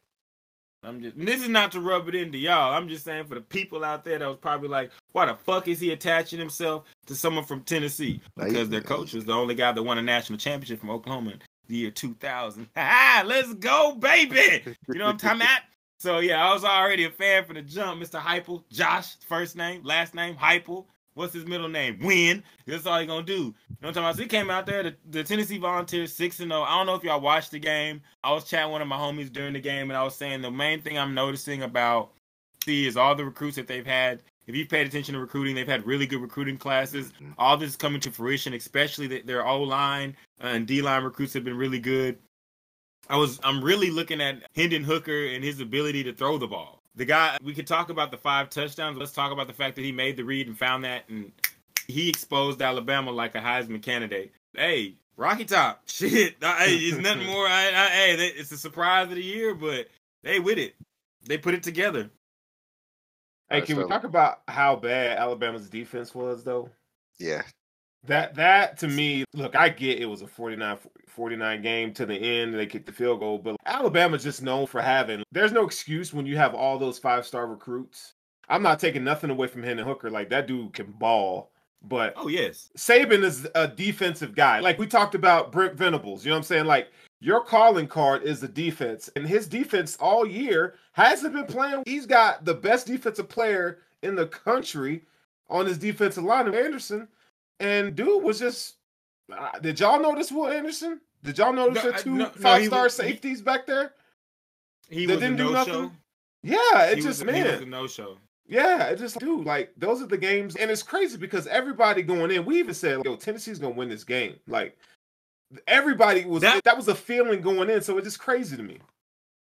I'm just. and This is not to rub it into y'all. I'm just saying for the people out there that was probably like, why the fuck is he attaching himself to someone from Tennessee? Because their coach was the only guy that won a national championship from Oklahoma in the year 2000. Ha! Let's go, baby. You know what I'm talking about? So yeah, I was already a fan from the jump. Mr. Heupel, Josh, first name, last name, Heupel. What's his middle name? Win. That's all he gonna do. You know what I'm talking about? So he came out there, the, the Tennessee Volunteers six and zero. I don't know if y'all watched the game. I was chatting with one of my homies during the game, and I was saying the main thing I'm noticing about C is all the recruits that they've had. If you've paid attention to recruiting, they've had really good recruiting classes. Mhm. All this is coming to fruition, especially that their O line and D line recruits have been really good. I was I'm really looking at Hendon Hooker and his ability to throw the ball. The guy we could talk about the five touchdowns. Let's talk about the fact that he made the read and found that and he exposed Alabama like a Heisman candidate. Hey, Rocky Top, shit. Hey, it's nothing more. I, I, hey, it's a surprise of the year, but they with it. They put it together. Hey, Alright, can we talk about how bad Alabama's defense was, though? Yeah. That that to me, look, I get it was a 49 49 game to the end. They kicked the field goal, but Alabama's just known for having. There's no excuse when you have all those five star recruits. I'm not taking nothing away from Hendon Hooker. Like that dude can ball, but Oh yes. Saban is a defensive guy. Like we talked about Brent Venables. You know what I'm saying? Like your calling card is the defense. And his defense all year hasn't been playing. He's got the best defensive player in the country on his defensive line, Anderson. And dude was just uh, did y'all notice Will Anderson? Did y'all notice No, the two no, no, five he star he- safeties back there? He didn't a do no show. nothing? Yeah, it He just he a man. no show. Yeah, it just dude, like those are the games, and it's crazy because everybody going in. We even said, "Yo, Tennessee's gonna win this game." Like everybody was that, That- was a feeling going in, so it's just crazy to me.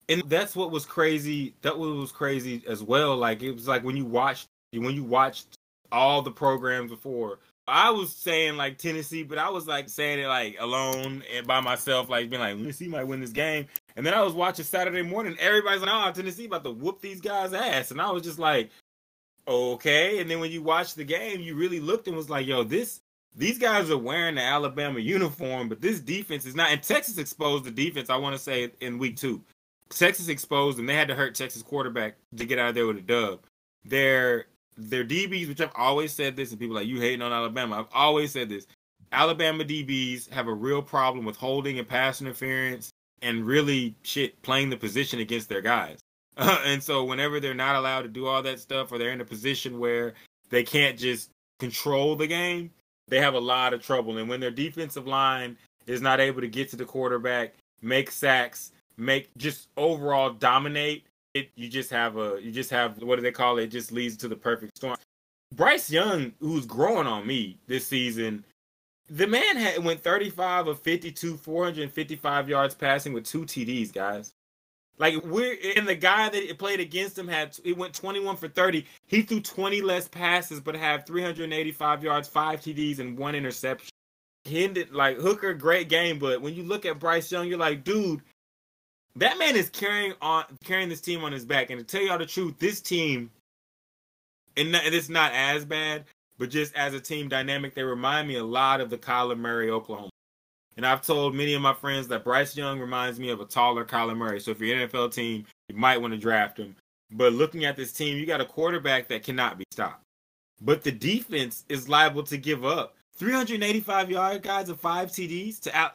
and that's what was crazy that was crazy as well like it was like when you watched when you watched all the programs before i was saying like tennessee but i was like saying it like alone and by myself like being like tennessee might win this game and then i was watching saturday morning everybody's like oh tennessee about to whoop these guys ass and i was just like okay and then when you watch the game you really looked and was like yo this these guys are wearing the alabama uniform but this defense is not and texas exposed the defense i want to say in week two Texas exposed them. They had to hurt Texas quarterback to get out of there with a dub. Their their DBs, which I've always said this, and people like you hating on Alabama. I've always said this. Alabama DBs have a real problem with holding and pass interference and really shit playing the position against their guys. and so whenever they're not allowed to do all that stuff or they're in a position where they can't just control the game, they have a lot of trouble. And when their defensive line is not able to get to the quarterback, make sacks, make just overall dominate it you just have a you just have what do they call it, it just leads to the perfect storm. Bryce young who's growing on me this season the man had went 35 of 52 455 yards passing with two td's guys. Like we're and the guy that played against him had he went 21 for 30 he threw 20 less passes but had 385 yards five td's and one interception. Hendon, like hooker great game but when you look at bryce young you're like dude that man is carrying on carrying this team on his back. And to tell y'all the truth, this team, and, it's not as bad, but just as a team dynamic, they remind me a lot of the Kyler Murray Oklahoma. And I've told many of my friends that Bryce Young reminds me of a taller Kyler Murray. So if you're an NFL team, you might want to draft him. But looking at this team, you got a quarterback that cannot be stopped. But the defense is liable to give up 385 yard guys and five TDs to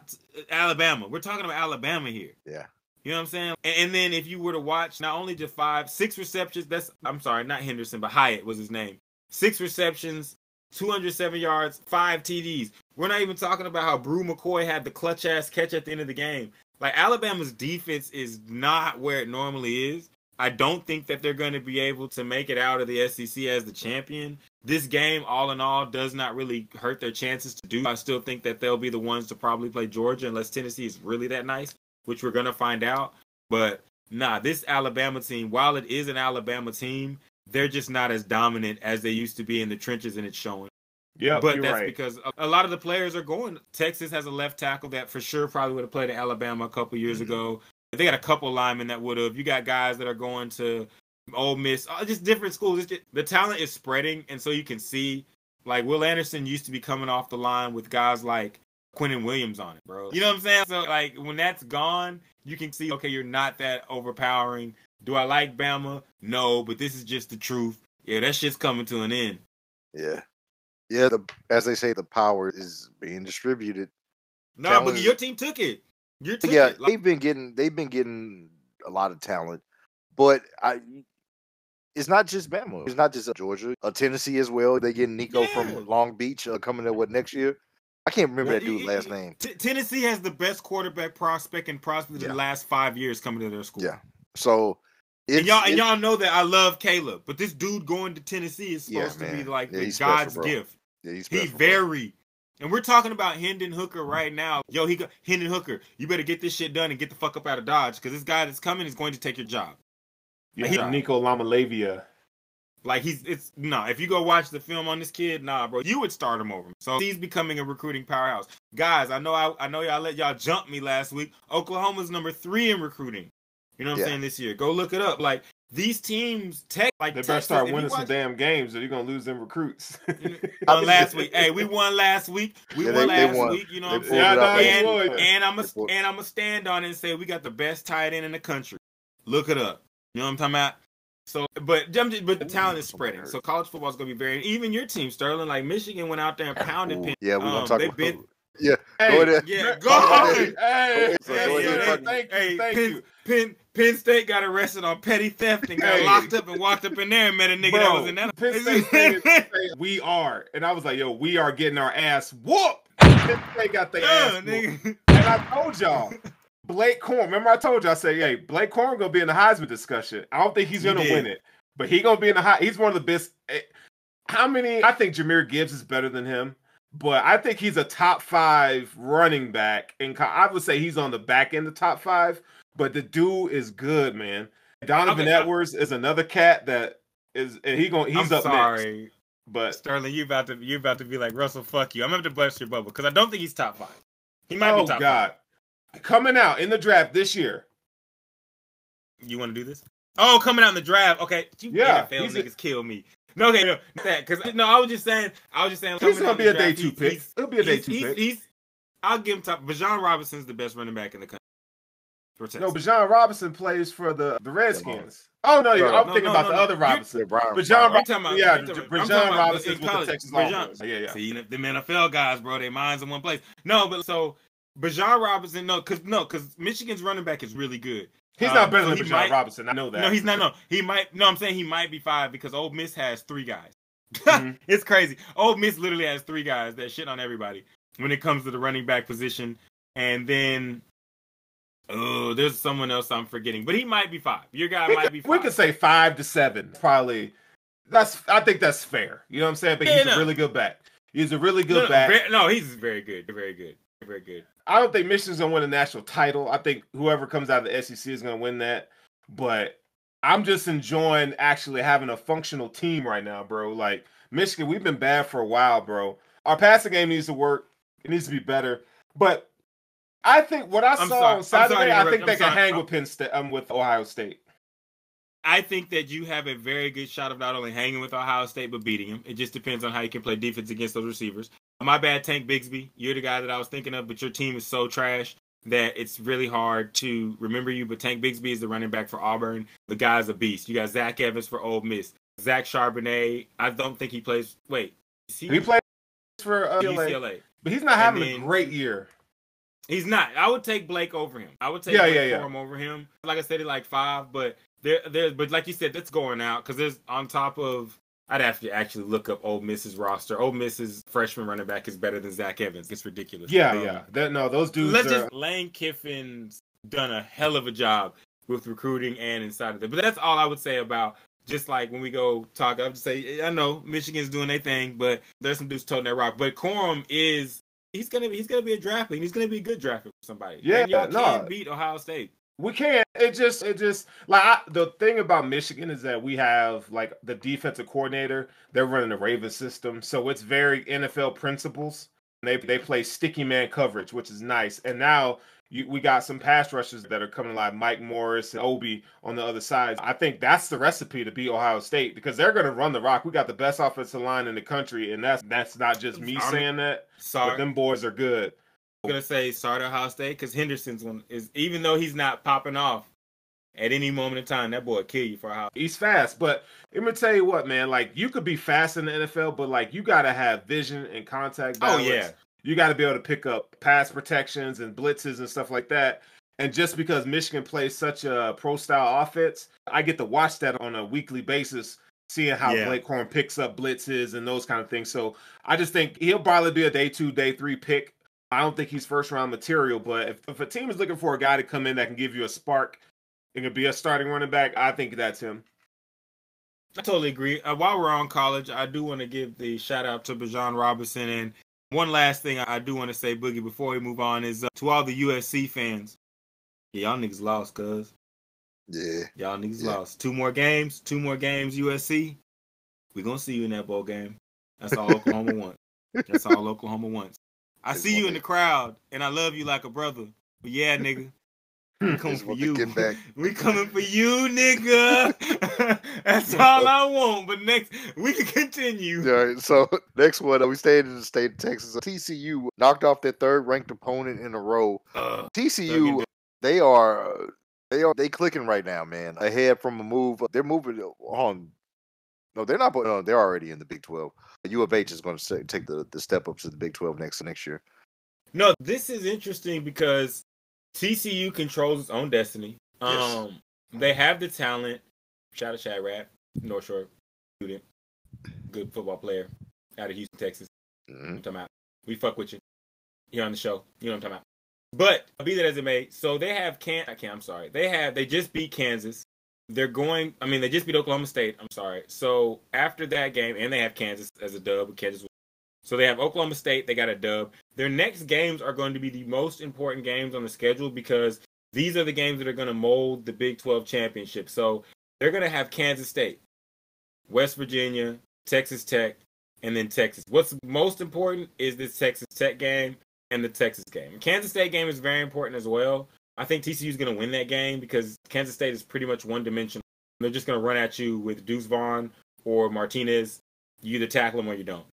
Alabama. We're talking about Alabama here. Yeah. You know what I'm saying? And, and then if you were to watch not only just five, six receptions, that's I'm sorry, not Henderson, but Hyatt was his name. Six receptions, 207 yards, five TDs. We're not even talking about how Bru McCoy had the clutch ass catch at the end of the game. Like Alabama's defense is not where it normally is. I don't think that they're going to be able to make it out of the SEC as the champion. This game, all in all, does not really hurt their chances to do. I still think that they'll be the ones to probably play Georgia unless Tennessee is really that nice which we're gonna find out. But nah, this Alabama team, while it is an Alabama team, they're just not as dominant as they used to be in the trenches, and it's showing. Yeah, but you're that's right. because a, a lot of the players are going. Texas has a left tackle that for sure probably would have played at Alabama a couple years Mm-hmm. ago. They got a couple linemen that would have. You got guys that are going to Ole Miss, uh, just different schools. It's just, the talent is spreading, and so you can see, like Will Anderson used to be coming off the line with guys like Quinnen Williams on it, bro. You know what I'm saying? So like when that's gone, you can see okay, you're not that overpowering. Do I like Bama? No, but this is just the truth. Yeah, that shit's coming to an end. Yeah. Yeah, the as they say, the power is being distributed. No, Talent but your team took it. You took yeah, it. Like, they've been getting they've been getting a lot of talent, but I it's not just Bama. It's not just Georgia. Uh, Tennessee as well. They get Nico Yeah. from Long Beach uh, coming there what next year. I can't remember that dude's last name. T- Tennessee has the best quarterback prospect and prospect Yeah. the last five years coming to their school. Yeah. So it's, And y'all and y'all know that I love Caleb, but this dude going to Tennessee is Yeah, supposed to be like Yeah, the he's special, God's bro. gift. yeah, he's He special, bro. very, and we're talking about Hendon Hooker right now. Yo, he got Hendon Hooker. You better get this shit done and get the fuck up out of Dodge because this guy that's coming is going to take your job. Yeah, He- Nico Iamaleava. Like he's it's no. If you go watch the film on this kid, nah, bro, you would start him over. So he's becoming a recruiting powerhouse. Guys, I know I, I know y'all let y'all jump me last week. Oklahoma's number three in recruiting. You know what Yeah. I'm saying this year? Go look it up. Like these teams, tech like They better Texas, start winning some damn games, or you're gonna lose them recruits. won uh, last week. Hey, we won last week. We Yeah, won they- they last won. week. You know They what I'm saying? it and, no, and I'm a and I'm gonna stand on it and say we got the best tight end in the country. Look it up. You know what I'm talking about? So, but but the talent is spreading. So college football is gonna be very. Even your team, Sterling, like Michigan, went out there and pounded. Ooh, Penn. yeah, we're gonna Um, talk they've about Yeah, Hey, go there. Yeah, Go go ahead. ahead. Hey, So hey, go hey, thank you, Hey, thank Penn, you. Penn, Penn State got arrested on petty theft and got Hey. locked up and walked up in there and met a nigga that was in that. Penn State stated- stated, we are, and I was like, yo, we are getting our ass whooped. Penn State got their Yeah, ass whooped. nigga. And I told y'all, Blake Corum. Remember, I told you, I said, hey, Blake Corum gonna be in the Heisman discussion. I don't think he's gonna did. win it, but he gonna be in the high. He's one of the best. eh, How many? I think Jahmyr Gibbs is better than him, but I think he's a top five running back. And I would say he's on the back end of top five. But the dude is good, man. Donovan Okay, Edwards is another cat that is, and he going he's I'm up sorry. next. But Sterling, you about to you about to be like Russell. Fuck you. I'm gonna have to bust your bubble because I don't think he's top five. He might oh be top god, coming out in the draft this year. You want to do this? Oh, coming out in the draft. Okay, you Yeah, NFL he's a- niggas kill me. No, okay, no, that because no, I was just saying. I was just saying. He's coming gonna be the a day two he- pick. he's- He'll be a day he's- two he's- pick. he's- I'll give him top. Bijan Robinson's the best running back in the country. No, Texas. Bijan Robinson plays for the the Redskins. Oh no, Bro, I'm no, thinking no, about no, the no. other You're- Robinson. Yeah, Brian, Bijan Brian- I'm about- yeah, I'm talking about- Bijan I'm talking about Robinson's in with the. Texas Longhorns. Yeah, yeah. See, them NFL guys, bro, their minds in one place. No, but so Bijan Robinson, no, because no, because Michigan's running back is really good. He's Um, not better so than Bijan might- Robinson. I know that. No, he's not. No, he might. No, I'm saying he might be five because Ole Miss has three guys. Mhm. it's crazy. Ole Miss literally has three guys that shit on everybody when it comes to the running back position. And then, oh, there's someone else I'm forgetting, but he might be five. Your guy We might could, be we five. could say five to seven, probably. That's I think that's fair. You know what I'm saying? But Yeah, he's no. a really good back. He's a really no, good no, back. very- no, he's very good. Very good. Very good. I don't think Michigan's gonna win a national title. I think whoever comes out of the SEC is gonna win that. But I'm just enjoying actually having a functional team right now, bro. Like Michigan, we've been bad for a while, bro. Our passing game needs to work. It needs to be better. But I think what I I'm saw sorry. on I'm Saturday, I think I'm they can sorry. hang I'm- with Penn State. Um, with Ohio State. I think that you have a very good shot of not only hanging with Ohio State but beating them. It just depends on how you can play defense against those receivers. My bad, Tank Bigsby. You're the guy that I was thinking of, but your team is so trash that it's really hard to remember you. But Tank Bigsby is the running back for Auburn. The guy's a beast. You got Zach Evans for Ole Miss. Zach Charbonnet. I don't think he plays. Wait, he, He plays for uh, UCLA, but he's not having then- a great year. He's not. I would take Blake over him. I would take Yeah, Blake yeah, yeah. Over him. Like I said, he like five, but there, there. But like you said, that's going out because there's on top of. I'd have to actually look up Ole Miss's roster. Ole Miss's freshman running back is better than Zach Evans. It's ridiculous. Yeah, Um, yeah. That, no, those dudes Let's are. just Lane Kiffin's done a hell of a job with recruiting and inside of it. But that's all I would say about just like when we go talk. I would just say I know Michigan's doing their thing, but there's some dudes toting that rock. But Corum is he's gonna be he's gonna be a draft pick. He's gonna be a good draft pick for somebody. Yeah, and y'all no. can beat Ohio State. We can't. It just, it just like I, the thing about Michigan is that we have like the defensive coordinator. They're running the Raven system, so it's very NFL principles. They they play sticky man coverage, which is nice. And now you, we got some pass rushers that are coming like Mike Morris and Obi on the other side. I think that's the recipe to beat Ohio State because they're going to run the rock. We got the best offensive line in the country, and that's that's not just me saying that, but Sorry, them boys are good. I'm gonna say to Ohio State because Henderson's one is even though he's not popping off at any moment in time, that boy will kill you for Ohio. He's fast, but let me tell you what, man. Like you could be fast in the NFL, but like you gotta have vision and contact. Oh yeah, you got to be able to pick up pass protections and blitzes and stuff like that. And just because Michigan plays such a pro style offense, I get to watch that on a weekly basis, seeing how Yeah. Blake Corum picks up blitzes and those kind of things. So I just think he'll probably be a day two, day three pick. I don't think he's first round material, but if, if a team is looking for a guy to come in that can give you a spark and can be a starting running back, I think that's him. I totally agree. Uh, while we're on college, I do want to give the shout out to Bijan Robinson. And one last thing I do want to say, Boogie, before we move on, is uh, to all the USC fans. Yeah, y'all niggas lost, cuz. Yeah. Y'all niggas Yeah. lost. Two more games, two more games, USC. We're going to see you in that bowl game. That's all Oklahoma wants. That's all Oklahoma wants. I see you in the crowd, and I love you like a brother. But yeah, nigga. We coming for you. get back. We coming for you, nigga. That's all I want. But next, we can continue. All right, so next one, uh, we stayed in the state of Texas. TCU knocked off their third ranked opponent in a row. Uh, TCU, they are, uh, they are, they clicking right now, man. Ahead from a move, they're moving on. No, they're not. No, they're already in the Big Twelve. U of H is going to take the, the step up to the Big Twelve next next year. no, this is interesting because TCU controls its own destiny. Yes. Um, they have the talent. Shout out Shad Rat, North Shore student, good football player out of Houston, Texas. Mhm. I'm talking about. We fuck with you. You're on the show. You know what I'm talking about. But be that as it may, so they have can I can't I'm sorry. They have they just beat Kansas. They're going I mean they just beat Oklahoma State. I'm sorry. So after that game, and they have Kansas as a dub, Kansas so they have Oklahoma State, they got a dub. Their next games are going to be the most important games on the schedule because these are the games that are going to mold the Big 12 championship. So they're going to have Kansas State, West Virginia, Texas Tech, and then Texas. What's most important is this Texas Tech game and the Texas game. Kansas State game is very important as well. I think TCU is going to win that game because Kansas State is pretty much one dimensional. They're just going to run at you with Deuce Vaughn or Martinez. You either tackle them or you don't.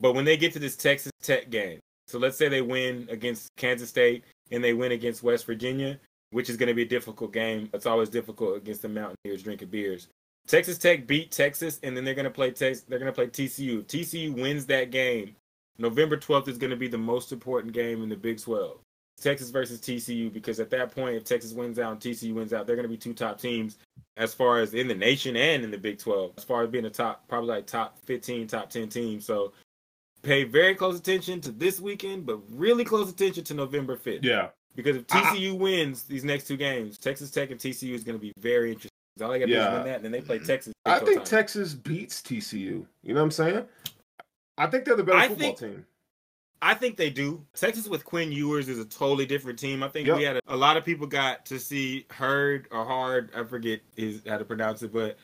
But when they get to this Texas Tech game, so let's say they win against Kansas State and they win against West Virginia, which is going to be a difficult game. It's always difficult against the Mountaineers drinking beers. Texas Tech beat Texas, and then they're going to play They're going to play TCU. TCU wins that game. November 12th is going to be the most important game in the Big 12. Texas versus TCU, because at that point, if Texas wins out and TCU wins out, they're going to be two top teams as far as in the nation and in the Big 12, as far as being a top, probably like top 15, top 10 team. So pay very close attention to this weekend, but really close attention to November 5th. Yeah. Because if I- TCU wins these next two games, Texas Tech and TCU is going to be very interesting. All they got to do Yeah. is win that, and then they play mm-hmm. Texas. I think time. Texas beats TCU. You know what I'm saying? I think they're the better I football think- team. I think they do. Texas with Quinn Ewers is a totally different team. I think Yep. we had a, a lot of people got to see Hurd or Hard. I forget his how to pronounce it, but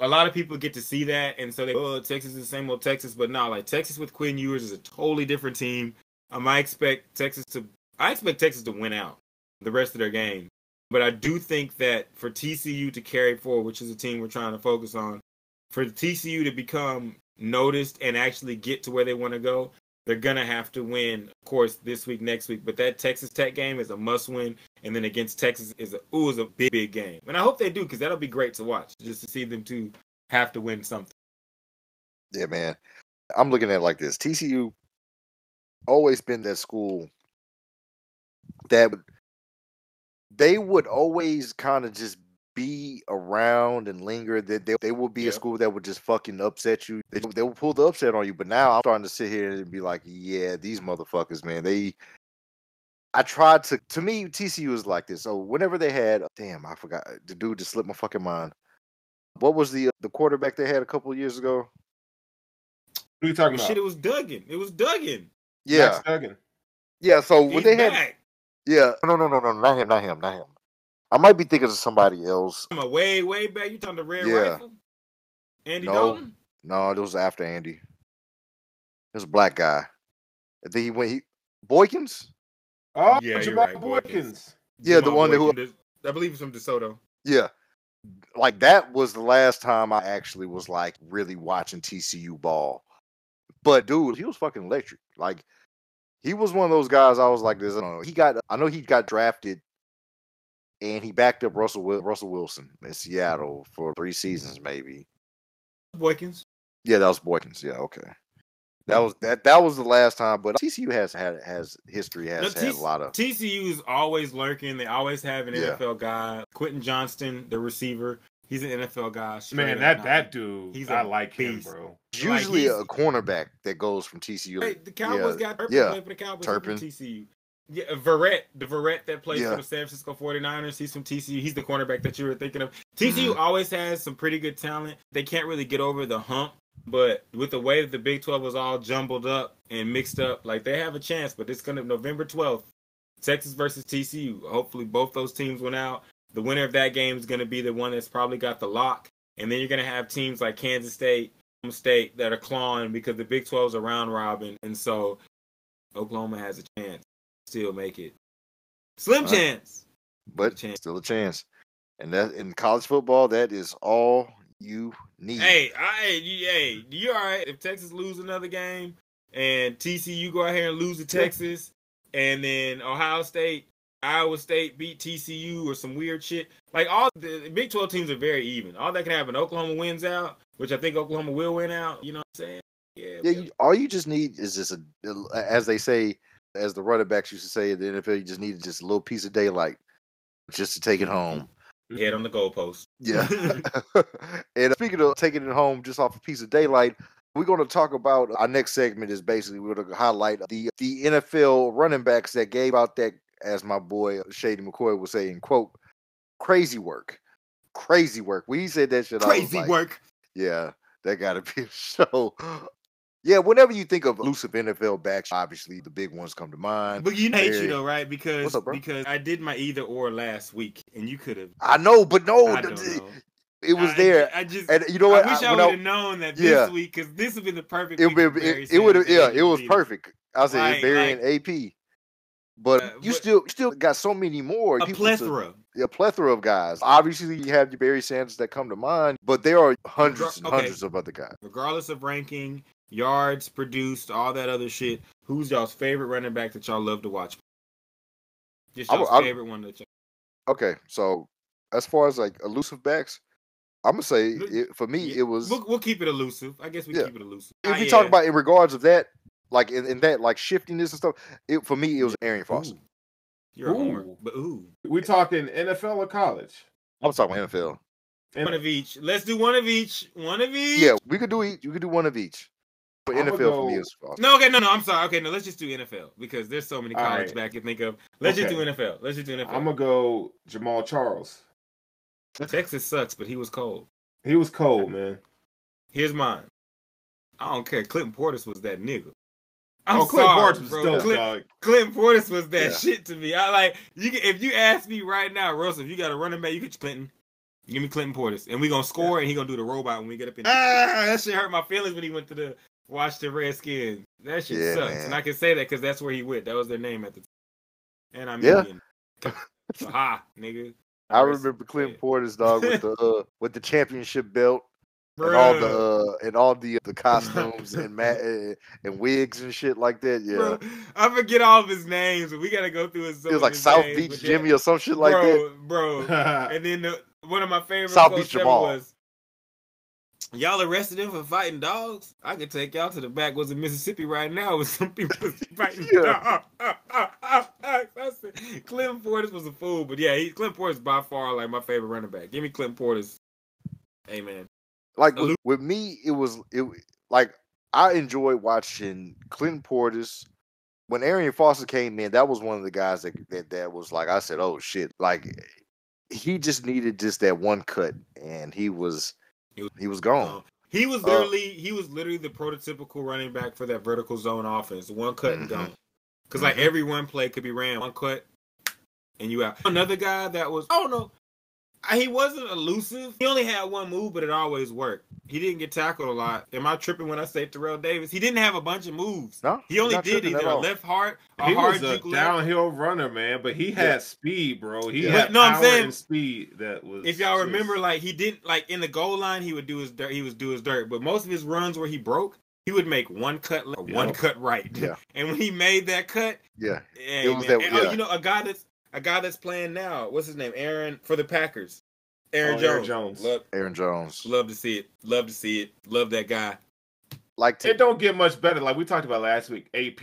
a lot of people get to see that, and so they oh Texas is the same old Texas, but no, like Texas with Quinn Ewers is a totally different team. Um, I expect Texas to I expect Texas to win out the rest of their game, but I do think that for TCU to carry forward, which is a team we're trying to focus on, for TCU to become noticed and actually get to where they want to go, they're gonna have to win, of course, this week, next week. But that Texas Tech game is a must win, and then against Texas is a ooh is a big big game, and I hope they do because that'll be great to watch, just to see them two have to win something. Yeah, man. I'm looking at it like this. TCU always been that school that they would always kind of just be around and linger. That they, they would be Yeah. a school that would just fucking upset you. They, they would pull the upset on you. But now I'm starting to sit here and be like, yeah, these motherfuckers, man. They I tried to to me, TCU is like this. So whenever they had uh, damn, I forgot uh, the dude just slipped my fucking mind. What was the uh, the quarterback they had a couple of years ago? Who are you talking about? Shit, it was Duggan. It was Duggan. Yeah, Max Duggan. yeah. So when He's they had, yeah, no, no, no, no, not him, not him, not him. I might be thinking of somebody else. I'm a way way back. You talking to red Yeah. rifle? Andy No. Dalton. No, it was after Andy. It was a black guy. I think he went. He Boykins. Oh, Yeah, you're right, Boykins. Boykins. Yeah, the Jamal one that who- I believe it's from DeSoto. Yeah, like that was the last time I actually was like really watching TCU ball. But dude, he was fucking electric. Like he was one of those guys. I was like, this. I don't know. He got. I know he got drafted, and he backed up Russell Russell Wilson in Seattle for three seasons, maybe. Boykins. Yeah, that was Boykins. Yeah, okay. That was that. That was the last time. But TCU has had has history has No, had TC a lot of. TCU is always lurking. They always have an Yeah. NFL guy. Quentin Johnston, the receiver, he's an NFL guy. Man, up. that Now, that dude, He's I a like him, bro. It's like, usually a cornerback that goes from TCU. Hey, the Cowboys yeah, got Turpin yeah. for the Cowboys Turpin. TCU. Yeah, Verrett, the Verrett that plays Yeah. for the San Francisco 49ers, he's from TCU. He's the cornerback that you were thinking of. TCU Mm-hmm. always has some pretty good talent. They can't really get over the hump, but with the way that the Big 12 was all jumbled up and mixed up, like they have a chance. But it's gonna November 12th, Texas versus TCU. Hopefully, both those teams went out. The winner of that game is gonna be the one that's probably got the lock, and then you're gonna have teams like Kansas State, Oklahoma State that are clawing because the Big 12's a round robin, and so Oklahoma has a chance to still make it. Slim right. chance. but chance. still a chance. And that in college football, that is all you need. Hey, I, you, hey, you all right? If Texas lose another game and TCU go out here and lose to Texas, and then Ohio State, Iowa State beat TCU or some weird shit. Like all the Big Twelve teams are very even. All that can happen. Oklahoma wins out, which I think Oklahoma will win out. You know what I'm saying? Yeah. yeah, you, all you just need is just a, as they say, as the running backs used to say in the NFL, you just needed just a little piece of daylight, just to take it mm-hmm. home. head on the goalpost. Yeah. and uh, speaking of taking it home just off a piece of daylight, we're going to talk about our next segment is basically we're going to highlight the the NFL running backs that gave out that, as my boy uh, Shady McCoy was saying, quote, crazy work. Crazy work. We said that shit, Crazy like, work. Yeah, that got to be a show. Yeah, whenever you think of elusive NFL backs, obviously the big ones come to mind. But you hate you though, right? Because up, because I did my either or last week, and you could have. I know, but no, I th- know. it was I- there. I, just. and you know what? I wish I, when would have known that this Yeah. week because this would be the perfect. it would it, it would have yeah it was perfect i said Like- Barry and ap but Uh, you but- still still got so many more A to- plethora. a plethora of guys obviously you have your barry sanders that come to mind but there are hundreds and Okay. hundreds of other guys regardless of ranking, yards produced, all that other shit. Who's y'all's favorite running back that y'all love to watch? Just I y'all's I would- favorite one that y'all. okay so as far as like elusive backs i'm gonna say it, for me Yeah, it was We'll, we'll keep it elusive. I guess we Yeah. keep it elusive. if Ah, you yeah. talk about in regards of that like in, in that like shiftiness and stuff it for me it was Arian Foster. Ooh. You're a homer, but ooh, We talking NFL or college? I was talking NFL. one of each. Let's do one of each. One of each. Yeah, we could do each. We could do one of each. But I'ma NFL for me is Foster. No, okay, no, no. I'm sorry. Okay, no. Let's just do NFL because there's so many All college right. back you think of. Let's just do NFL. Let's just do NFL. I'm gonna go Jamaal Charles. Texas sucks, but he was cold. He was cold, man. Here's mine. I don't care. Clinton Portis was that nigga. I'm oh, Clint sorry, Barnes was bro. dope, Clint, dog. Clinton Portis was that Yeah. shit to me. I like you. can- If you ask me right now, Russell, if you got a running back, you get Clinton. Give me Clinton Portis, and we gonna score, and he gonna do the robot when we get up in. Ah, that shit hurt my feelings when he went to the Washington Redskins. That shit Yeah, sucks, man. and I can say that because that's where he went. That was their name at the time. And I'm Yeah. Indian. So, ha, nigga. I remember Clint Portis dog with the uh, with the championship belt and all the uh, and all the the costumes and ma- and, and wigs and shit like that. Yeah, Bro, I forget all of his names, but we gotta go through his. it was like South Beach Jimmy or some shit like that. bro, bro. And then the, one of my favorite South quotes Beach ever Jamal. was, "Y'all arrested him for fighting dogs. I could take y'all to the backwoods of Mississippi right now with some people fighting Yeah. dogs." I said, Clint Portis was a fool, but yeah, he, Clint Portis is by far like my favorite running back. Give me Clint Portis. Hey man, Like with, with me, it was it like I enjoyed watching Clinton Portis. When Arian Foster came in, that was one of the guys that, that that was like I said, oh shit, like he just needed just that one cut, and he was He was- he was gone. Uh, he was Uh, literally he was literally the prototypical running back for that vertical zone offense. One cut and Mhm. gone. Because like Mhm. every one play could be ran one cut and you out. Another guy that was oh. I- He wasn't elusive. He only had one move, but it always worked. He didn't get tackled a lot. Am I tripping when I say Terrell Davis? He didn't have a bunch of moves. No, He only did tripping either a all. left heart, a he hard was a juke left. downhill runner, man, but he had Yeah. speed, bro. He Yeah. had But, no, I'm power saying- and speed that was. If y'all just- remember, like he didn't like in the goal line, he would do his dirt. He was do his dirt, but most of his runs where he broke, he would make one cut left, Yeah. one cut right. Yeah. and when he made that cut, Yeah, yeah, It was man. that- And, oh, yeah. you know, a guy that's a guy that's playing now. What's his name? Aaron for the Packers. Aaron Oh, Jones. Aaron Jones. Love, Aaron Jones. love to see it. Love to see it. Love that guy. Like to, it don't get much better. Like we talked about last week, AP.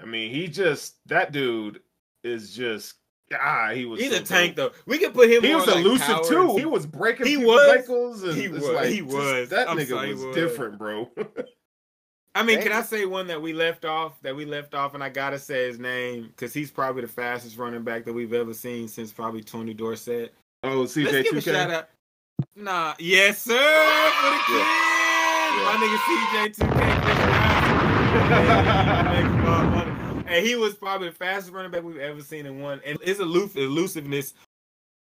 I mean, he just that dude is just ah, he was He's so a tank dope. though. We can put him. He more was like elusive Howard too. and- He was breaking He was. ankles and He was. like, He was. that I'm nigga sorry, was, was. different, bro. I mean, can I say one that we left off? That we left off, and I gotta say his name because he's probably the fastest running back that we've ever seen since probably Tony Dorsett. oh, CJ. Let's CJ give a two shout K. out. Nah, yes sir, for the kid. My nigga CJ two K. And he was probably the fastest running back we've ever seen in one. And his aloof elusiveness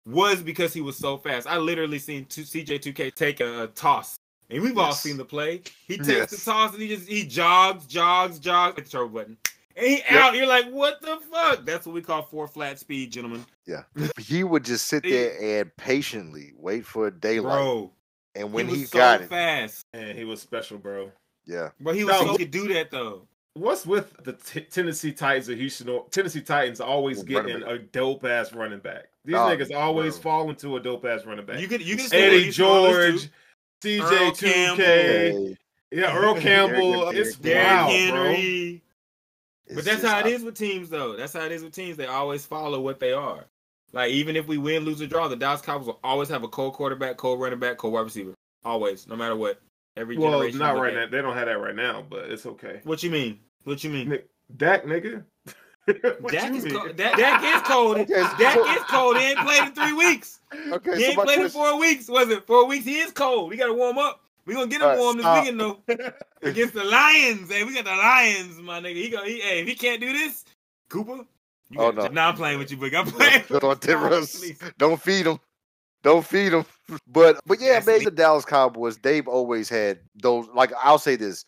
was because he was so fast. I literally seen two, CJ two K take a, a toss. And we've all seen the play. He takes Yes. the toss and he just he jogs, jogs, jogs, hit the turbo button. And he Yep. out. You're like, what the fuck? That's what we call four flat speed, gentlemen. Yeah. he would just sit there and patiently wait for daylight. Bro, and when he he, so got it, fast. And he was special, bro. yeah, But he was No, so but- could do that though. What's with the t- Tennessee Titans or Houston? or- Tennessee Titans always getting a dope ass running back. These Oh, niggas always bro. fall into a dope ass running back. You could you can still Eddie use all those George, too. Earl CJ two Campbell. K, yeah, Earl Campbell. It's Derrick wild, Henry. it's But that's just- how it is with teams, though. That's how it is with teams. They always follow what they are. Like even if we win, lose, or draw, the Dallas Cowboys will always have a cold quarterback, cold running back, cold wide receiver. Always, no matter what. Every. Well, generation. not right at- now. They don't have that right now, but it's okay. What you mean? What you mean? Nick, Dak, nigga. What Dak is mean? cold. Dak, Dak is cold. Okay, so- Dak is cold. He ain't played in three weeks. Okay, He so ain't my played in four weeks. Was it four weeks? He is cold. We gotta warm up. We gonna get him All right, warm this stop. weekend though. Against the Lions. Hey, we got the Lions, my nigga. He go. He, hey, if he can't do this, Cooper. You Oh, got- no. Nah, I'm playing with you, but I'm playing. Don't- don't Russ. don't feed him. Don't feed him. But but yeah, Yes, man, the Dallas Cowboys, they've always had those. Like I'll say this,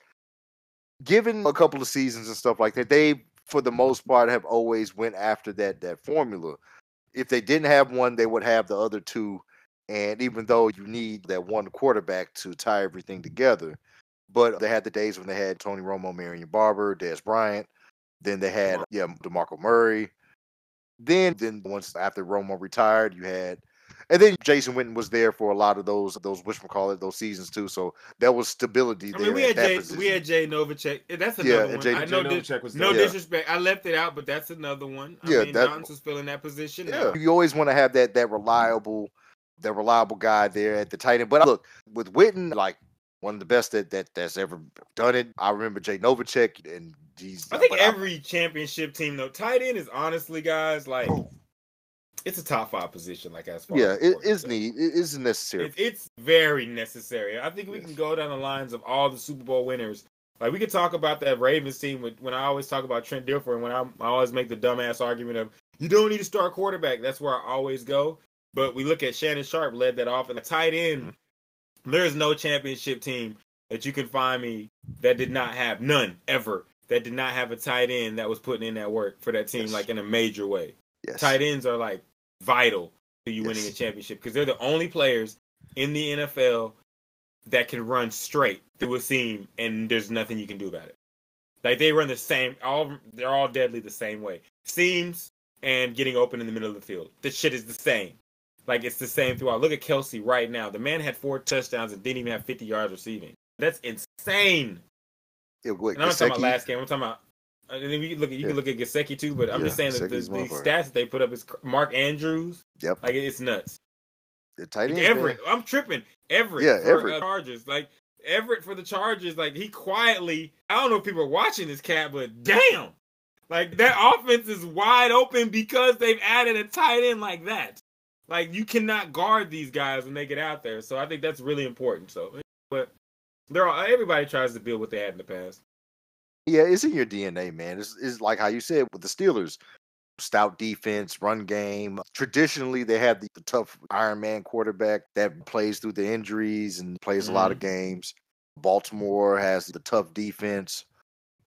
given a couple of seasons and stuff like that, they for the most part have always went after that that formula. If they didn't have one, they would have the other two. And even though you need that one quarterback to tie everything together, but they had the days when they had Tony Romo, Marion Barber, Dez Bryant. Then they had yeah Demarco Murray. Then then once after Romo retired, you had and then Jason Witten was there for a lot of those those whatchamacallit, those seasons too. So there was stability I there. we had Jay, position. we had Jay Novacek. That's another and one. Jay- I Jay know dis- Novacek was there. no there. disrespect. I left it out, but that's another one. I Yeah, mean, that- Johnson's filling that position. Yeah, now. you always want to have that that reliable, that reliable guy there at the tight end. But look, with Witten, like one of the best that, that that's ever done it. I remember Jay Novacek and he's. I think but every championship team, though, tight end is honestly, guys, like oh. It's a top five position. Like as far yeah, as it sports need it is necessary. It's, it's very necessary. I think we Yes. can go down the lines of all the Super Bowl winners. Like we could talk about that Ravens team with, when I always talk about Trent Dilfer and when I, I always make the dumbass argument of you don't need to start quarterback. That's where I always go. But we look at Shannon Sharpe led that off and the tight end. Mm-hmm. There is no championship team that you can find me that did not have none ever that did not have a tight end that was putting in that work for that team Yes. like in a major way yes, tight ends are like vital to you winning a championship because they're the only players in the NFL that can run straight through a seam and there's nothing you can do about it. Like they run the same all they're all deadly the same way. Seams and getting open in the middle of the field. The shit is the same. Like it's the same throughout. Look at Kelce right now. The man had four touchdowns and didn't even have 50 yards receiving. That's insane. Yeah, wait, And I'm not talking about last game. I'm talking about. And then you can look at you Yeah. can look at Gesicki too, but I'm Yeah, just saying that the, the stats that they put up is Mark Andrews. Yep, Like it's nuts. the tight end. Everett, I'm tripping. Everett, Yeah, for, Everett. uh, Chargers. Like Everett for the Chargers. Like he quietly. I don't know if people are watching this cat, but damn, like that offense is wide open because they've added a tight end like that. Like you cannot guard these guys when they get out there. So I think that's really important. So, but they're all, everybody tries to build what they had in the past. Yeah, it's in your DNA, man. It's, it's like how you said with the Steelers. Stout defense, run game. Traditionally, they have the, the tough Iron Man quarterback that plays through the injuries and plays a lot of mm-hmm. games. Baltimore has the tough defense.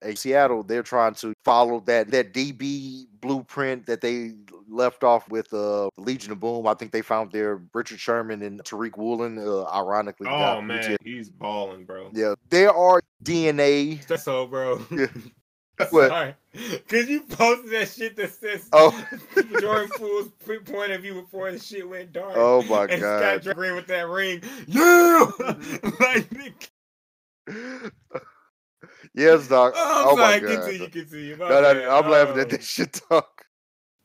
In Seattle, they're trying to follow that that DB blueprint that they left off with uh, Legion of Boom. I think they found their Richard Sherman and Tariq Woolen. Uh, ironically, Oh man, legit- he's balling, bro. yeah, there are DNA. That's all, bro. Yeah. What? Sorry, cause you posted that shit that says Oh. Jordan Poole's p- point of view before the shit went dark. Oh my and god. Scott Green with that ring, yeah, like Yes, Doc. Oh, Oh, I'm my sorry. god. Continue, continue. My No, no. I'm laughing at Oh. this shit, Doc.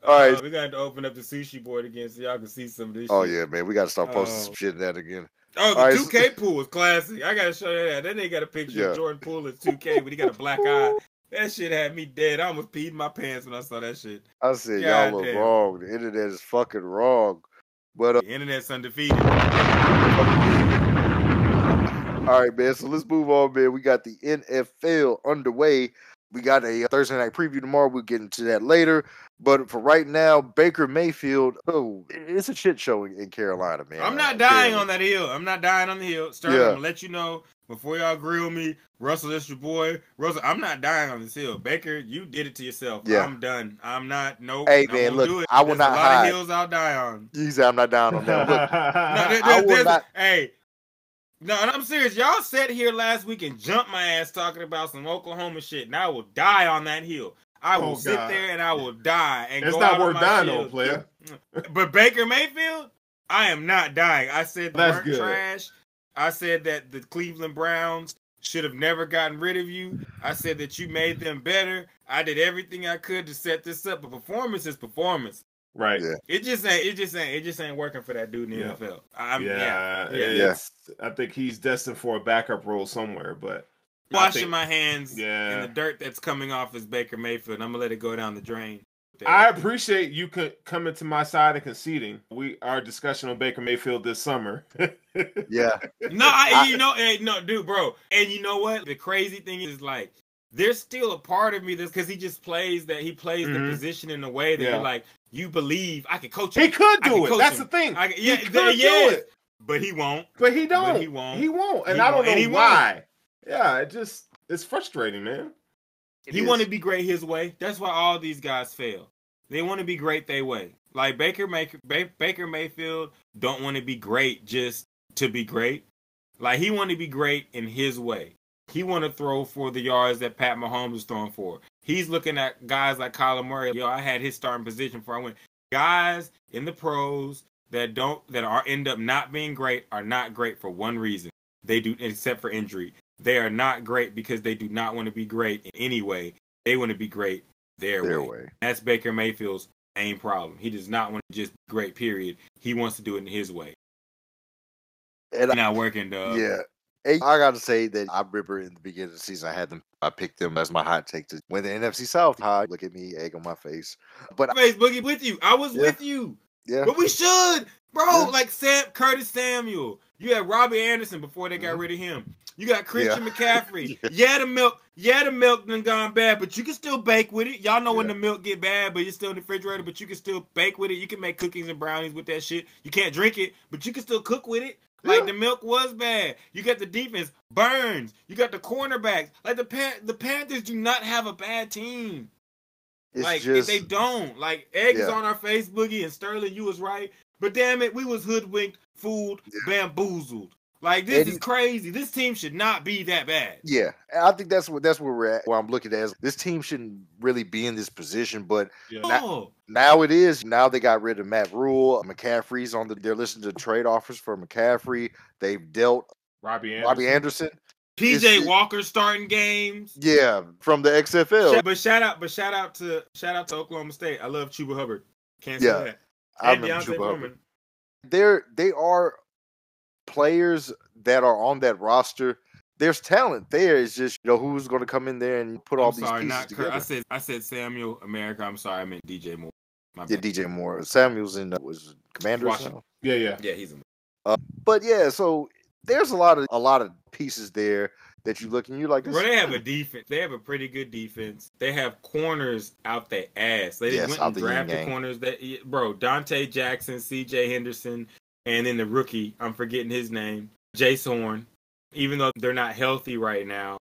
All right. Uh, we got to open up the sushi board again so y'all can see some of this. Oh shit. yeah, man. We gotta start posting Oh. some shit in that again. Oh, the All right, 2K pool was classic. I gotta show you that. Then they got a picture Yeah. of Jordan Poole as 2K, but he got a black eye. That shit had me dead. I almost peed my pants when I saw that shit. I said God y'all look damn. wrong. The internet is fucking wrong. But uh, The internet's undefeated. All right, man. So let's move on, man. We got the NFL underway. We got a Thursday night preview tomorrow. We'll get into that later. But for right now, Baker Mayfield. Oh, it's a shit show in, in Carolina, man. I'm not Uh, dying Carolina. on that hill. I'm not dying on the hill. Sterling, Yeah. I'm gonna let you know before y'all grill me. Russell, that's your boy. Russell, I'm not dying on this hill. Baker, you did it to yourself. Yeah. I'm done. I'm not. Nope. Hey, man, look, do it. I will There's not a lot hide. of hills I'll die on. You said I'm not down on that. Look, No, there- I will not- hey, no, and I'm serious. Y'all sat here last week and jumped my ass talking about some Oklahoma shit, and I will die on that hill. I will Oh, sit God. there and I will die. And It's not worth dying though, shield. player. But Baker Mayfield, I am not dying. I said they That's weren't good. trash. I said that the Cleveland Browns should have never gotten rid of you. I said that you made them better. I did everything I could to set this up, but performance is performance. Right. Yeah. It just ain't. It just ain't. It just ain't working for that dude in the Yeah. NFL. I'm, yeah, yeah. it's- I think he's destined for a backup role somewhere, but washing think- my hands Yeah. in the dirt that's coming off as Baker Mayfield. I'm gonna let it go down the drain. I appreciate you co- coming to my side and conceding. We our discussion on Baker Mayfield this summer. yeah, no, I, I- you know, hey, no, dude, bro. And you know what? The crazy thing is, like, there's still a part of me that's because he just plays that he plays Mhm. the position in a way that Yeah. you're like, you believe I can coach he could do it. That's him. the thing. I, yeah, he could yes, do it, but he won't. but he don't. he won't. He won't, and He I don't won't. know And he won't. why. Yeah, it just it's frustrating, man. It he want to be great his way. That's why all these guys fail. They want to be great their way. Like Baker May- Baker Mayfield don't want to be great just to be great. Like he want to be great in his way. He want to throw for the yards that Pat Mahomes is throwing for. He's looking at guys like Kyler Murray. Yo, I had his starting position before I went. Guys in the pros that don't that are end up not being great are not great for one reason. They do except for injury. They are not great because they do not want to be great in any way. They want to be great their, their way. way. That's Baker Mayfield's main problem. He does not want to just be great, period. He wants to do it in his way. And I- Not working, dog. Yeah. Hey, I got to say that I remember in the beginning of the season, I had them. I picked them as my hot take to win the NFC South. High, look at me, egg on my face. But Face Boogie with you. I was Yeah. with you. yeah, But we should, bro. Yeah. Like Sam Curtis Samuel. You had Robbie Anderson before they got Mhm. rid of him. You got Christian Yeah. McCaffrey. Yeah. yeah. the milk, yeah, the milk done gone bad, but you can still bake with it. Y'all know when the milk get bad, but it's still in the refrigerator, but you can still bake with it. You can make cookies and brownies with that shit. You can't drink it, but you can still cook with it. Like Yeah. the milk was bad. You got the defense, Burns. You got the cornerbacks. Like the Pan- the Panthers do not have a bad team. it's like just they don't. Like eggs Yeah. on our face, Boogie and Sterling. You was right, but damn it, we was hoodwinked, fooled, bamboozled. Like this And is crazy. This team should not be that bad. yeah. I think that's what that's where we're at. Where I'm looking at is this team shouldn't really be in this position, but Yeah. Oh, now it is. Now they got rid of Matt Rhule. McCaffrey's on the. They're listening to trade offers for McCaffrey. They've dealt Robbie Anderson. Robbie Anderson. PJ It's- Walker starting games. Yeah, from the XFL. But shout out, but shout out to shout out to Oklahoma State. I love Chuba Hubbard. Can't say Yeah, that. I And remember Deontay Chuba Hubbard. There they are players that are on that roster. There's talent there. It's just you know who's going to come in there and put all I'm these sorry, pieces not Kurt. together. I said I said Samuel America. I'm sorry, I meant DJ Moore. My yeah, bad. DJ Moore, Samuel's in uh, was Commander. Washington. Yeah, yeah. Yeah, he's in. a But yeah, so there's a lot of a lot of pieces there that you look and you're like, Bro, they have a defense. They have a pretty good defense. They have corners out their ass. They Yes, went out and the drafted yang. corners that bro, Donte Jackson, CJ Henderson, and then the rookie, I'm forgetting his name, Jaycee Horn. Even though they're not healthy right now,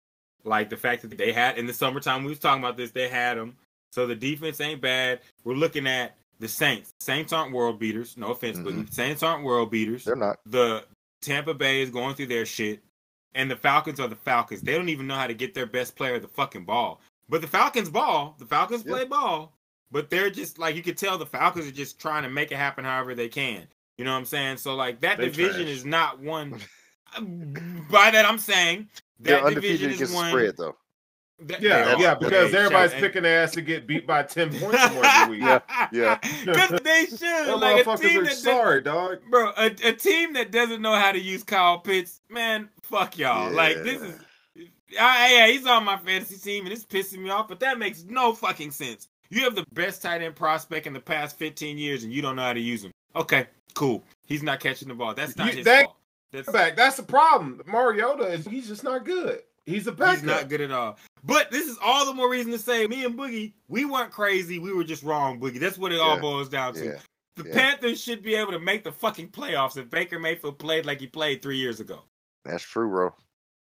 like the fact that they had in the summertime, we was talking about this, they had them. So the defense ain't bad. We're looking at the Saints. Saints aren't world beaters. No offense, but Mhm. Saints aren't world beaters they're not. the Tampa Bay is going through their shit, and the Falcons are the Falcons. They don't even know how to get their best player the fucking ball. But the Falcons ball, the Falcons Yeah. play ball, but they're just like you could tell the Falcons are just trying to make it happen however they can. You know what I'm saying? So like that They division trash. is not one. By that I'm saying They're that undefeated division is against the one. spread though. That- Yeah, they yeah, because Hey, everybody's shout- picking their ass to get beat by ten points more every week. Yeah, yeah. Because they should. Them like a motherfuckers team are that does- sorry, dog. bro, a, a team that doesn't know how to use Kyle Pitts, man, fuck y'all. Like this is, I, yeah, he's on my fantasy team and it's pissing me off. But that makes no fucking sense. You have the best tight end prospect in the past 15 years and you don't know how to use him. Okay, cool. He's not catching the ball. That's not You- his that- fault. That's, Back, that's the problem. Mariota is he's just not good. He's a backup. He's not good at all. But this is all the more reason to say me and Boogie, we weren't crazy. We were just wrong, Boogie. That's what it all boils down to. Yeah. The Yeah. Panthers should be able to make the fucking playoffs if Baker Mayfield played like he played three years ago. That's true, bro.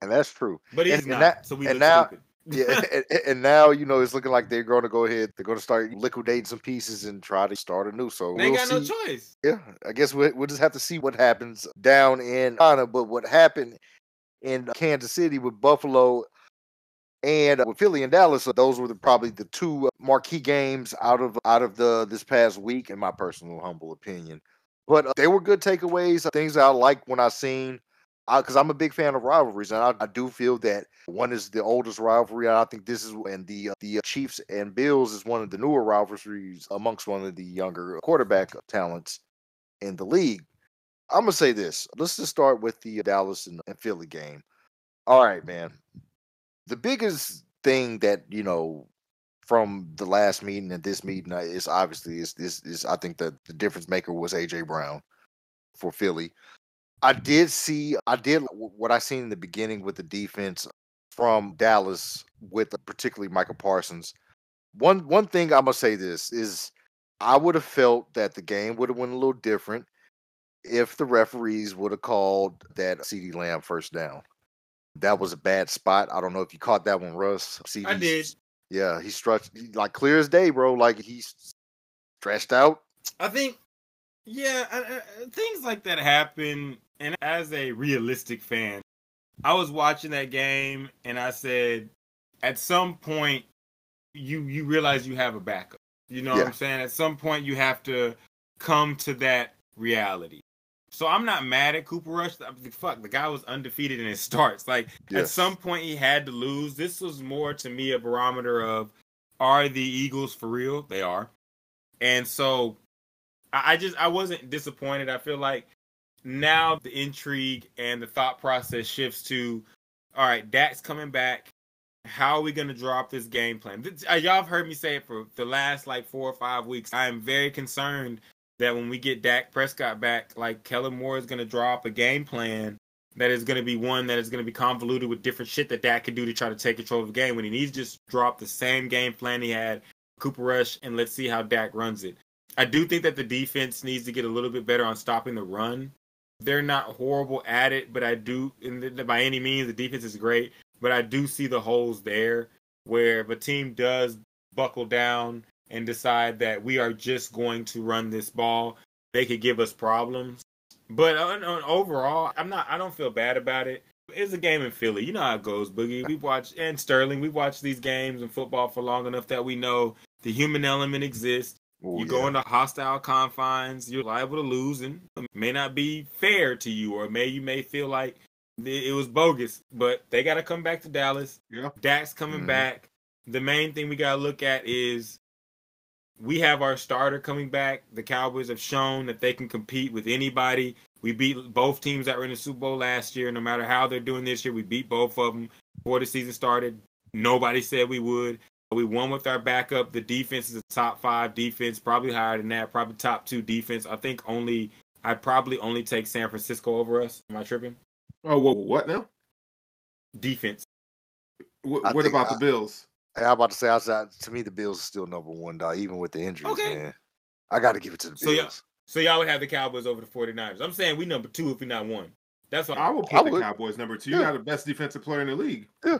And that's true. But he's And- not. and that- so we and now- stupid. Yeah, and, and- now you know it's looking like they're going to go ahead. They're going to start liquidating some pieces and try to start anew. So they we'll got see. no choice. Yeah, I guess we we'll just have to see what happens down in Ghana. But what happened in Kansas City with Buffalo and uh, with Philly and Dallas, uh, those were the, probably the two uh, marquee games out of out of the this past week, in my personal humble opinion. But uh, they were good takeaways, uh, things I like when I seen. Because I'm a big fan of rivalries, and I, I do feel that one is the oldest rivalry. I think this is and the uh, the uh, Chiefs and Bills is one of the newer rivalries amongst one of the younger quarterback talents in the league. I'm gonna say this. Let's just start with the Dallas and, and Philly game. All right, man. The biggest thing that you know from the last meeting and this meeting uh, is obviously is this is I think that the difference maker was AJ Brown for Philly. I did see I did what I seen in the beginning with the defense from Dallas with uh, particularly Micah Parsons. One one thing I'm gonna say this is I would have felt that the game would have went a little different if the referees would have called that CeeDee Lamb first down. That was a bad spot. I don't know if you caught that one, Russ. CD, I did. Yeah, he stretched he- like clear as day, bro. Like he's stretched out. I think, yeah, I, I, things like that happen. And as a realistic fan, I was watching that game and I said, at some point, you you realize you have a backup. You know what I'm saying? At some point, you have to come to that reality. So I'm not mad at Cooper Rush. Fuck, the guy was undefeated in his starts. Like at some point, he had to lose. This was more to me a barometer of are the Eagles for real? They are. And so I just I wasn't disappointed. I feel like now the intrigue and the thought process shifts to all right, Dak's coming back. How are we going to drop this game plan? Y'all have heard me say it for the last like four or five weeks. I am very concerned that when we get Dak Prescott back, like Kellen Moore is going to drop a game plan that is going to be one that is going to be convoluted with different shit that Dak can do to try to take control of the game when he needs to just drop the same game plan he had Cooper Rush and let's see how Dak runs it. I do think that the defense needs to get a little bit better on stopping the run. They're not horrible at it, but I do, by any means, the defense is great. But I do see the holes there where if a team does buckle down and decide that we are just going to run this ball, they could give us problems. But on, on overall, I'm not. I don't feel bad about it. It's a game in Philly. You know how it goes, Boogie. We watch and Sterling. We watch these games in football for long enough that we know the human element exists. Oh, you yeah. go into hostile confines, you're liable to lose, and it may not be fair to you, or may you may feel like it was bogus. But they got to come back to Dallas. Yeah. Dak's coming Mhm. back. The main thing we got to look at is we have our starter coming back. The Cowboys have shown that they can compete with anybody. We beat both teams that were in the Super Bowl last year. No matter how they're doing this year, we beat both of them before the season started. Nobody said we would. We won with our backup. The defense is a top five defense, probably higher than that, probably top two defense. I think only I'd probably only take San Francisco over us. Am I tripping? Oh, whoa, what now? Defense. What, what about I- the Bills? Hey, I'm about to say, outside uh, to me, the Bills are still number one, dog, even with the injuries, Okay. man. I got to give it to the So, yeah. Bills. So y'all would have the Cowboys over the 49ers. I'm saying we number two if we not one. That's what I I would put the would. Cowboys number two. You got the best defensive player in the league. Yeah.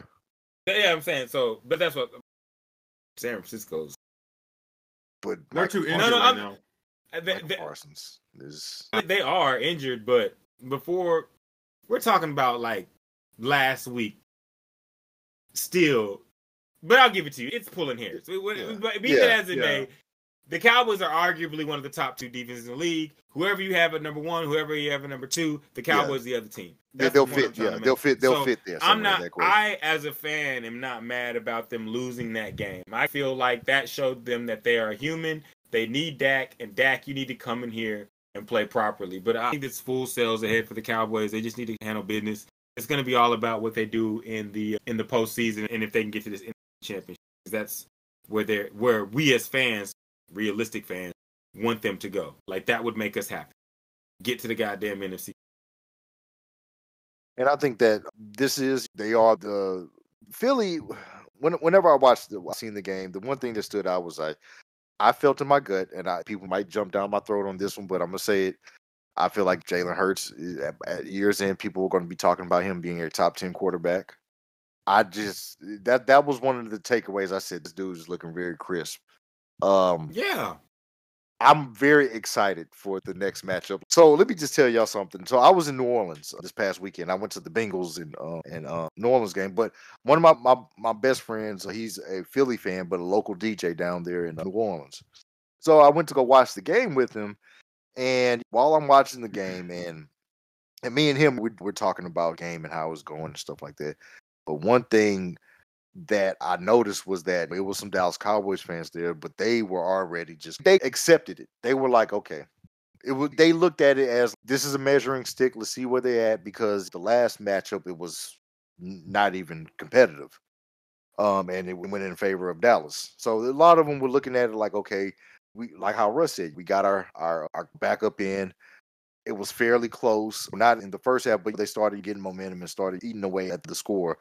Yeah, I'm saying so, but that's what San Francisco's. But They're too injured no, right now. They, they- Parsons is they are injured, but before we're talking about like last week, still. But I'll give it to you. It's pulling hairs. It- it- Yeah. but Be that as it yeah. may, the Cowboys are arguably one of the top two defenses in the league. Whoever you have at number one, whoever you have at number two, the Cowboys the other team. Yeah, That's they'll the fit. Yeah, they'll fit. They'll So, fit there. I'm not. I, as a fan, am not mad about them losing that game. I feel like that showed them that they are human. They need Dak, and Dak, you need to come in here and play properly. But I think it's full sails ahead for the Cowboys. They just need to handle business. It's going to be all about what they do in the in the postseason, and if they can get to this championship. That's where they're where we as fans, realistic fans, want them to go. Like that would make us happy. Get to the goddamn NFC. And I think that this is they are the Philly. When, whenever I watched the seen the game, the one thing that stood out was I I felt in my gut, and I people might jump down my throat on this one, but I'm gonna say it. I feel like Jalen Hurts eh, at, at years end, people are going to be talking about him being a top ten quarterback. I just eh, that that was one of the takeaways. I said this dude is looking very crisp. Um, Yeah. I'm very excited for the next matchup. So let me just tell y'all something. So I was in New Orleans uh, this past weekend. I went to the Bengals and uh, and uh, New Orleans game. But one of my, my my best friends, uh, he's a Philly fan, but a local DJ down there in uh, New Orleans. So I went to go watch the game with him, and while I'm watching the game, and and me and him, we, we're talking about game and how it was going and stuff like that. But one thing that I noticed was that it was some Dallas Cowboys fans there, but they were already just they accepted it. They were like, okay. It was they looked at it as this is a measuring stick. Let's see where they're at because the last matchup it was not even competitive. Um, and it went in favor of Dallas. So a lot of them were looking at it like, okay, we like how Russ said, we got our our, our backup in. It was fairly close, not in the first half, but they started getting momentum and started eating away at the score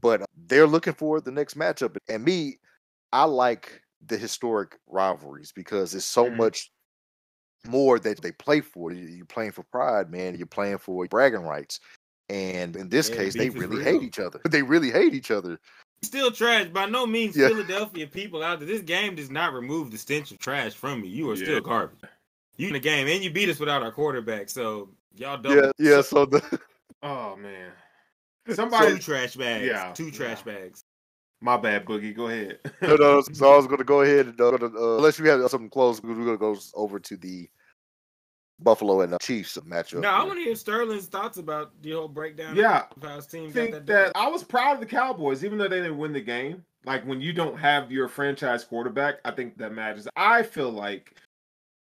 but they're looking for the next matchup. And me, I like the historic rivalries because it's so Mhm. much more that they play for. You- You're playing for pride, man. You're playing for bragging rights. And in this Yeah, case, they really real. hate each other. They really hate each other. Still trash. By no means Yeah. Philadelphia people out there. This game does not remove the stench of trash from you. You are Yeah. still garbage. You in the game and you beat us without our quarterback. So y'all double Yeah, yeah. So the Oh man. Two Somebody trash bags. Yeah, Two trash bags. my bad, Boogie. Go ahead. no, no, so I was going to go ahead and uh, gonna, uh, unless you have something close, we're going to go over to the Buffalo and the Chiefs matchup. No, I want to hear Sterling's thoughts about the whole breakdown. yeah, of how his team I got think that. that. I was proud of the Cowboys, even though they didn't win the game. Like when you don't have your franchise quarterback, I think that matters. I feel like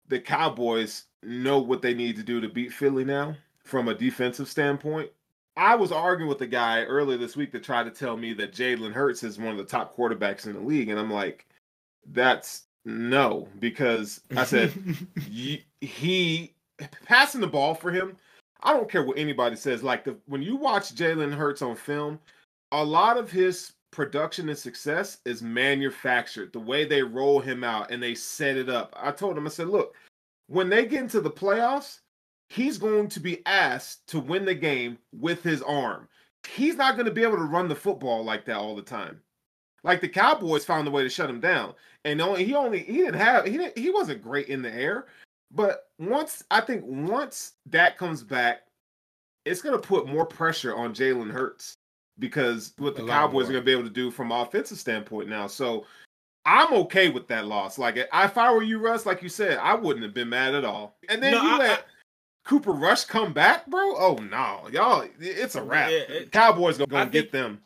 the Cowboys know what they need to do to beat Philly now from a defensive standpoint. I was arguing with a guy earlier this week that tried to tell me that Jalen Hurts is one of the top quarterbacks in the league, and I'm like, that's no, because I said he passing the ball for him. I don't care what anybody says. Like the when you watch Jalen Hurts on film, a lot of his production and success is manufactured. The way they roll him out and they set it up. I told him, I said, look, when they get into the playoffs, he's going to be asked to win the game with his arm. He's not going to be able to run the football like that all the time. Like the Cowboys found a way to shut him down, and only he only he didn't have he didn't he wasn't great in the air, but once I think once that comes back, it's going to put more pressure on Jalen Hurts because what the A Cowboys are going to be able to do from an offensive standpoint now. So I'm okay with that loss. Like if I were you, Russ, like you said, I wouldn't have been mad at all. And then No, you I- let Cooper Rush come back, bro. Oh no, y'all, it's a wrap. Yeah, it- Cowboys gonna, gonna get them.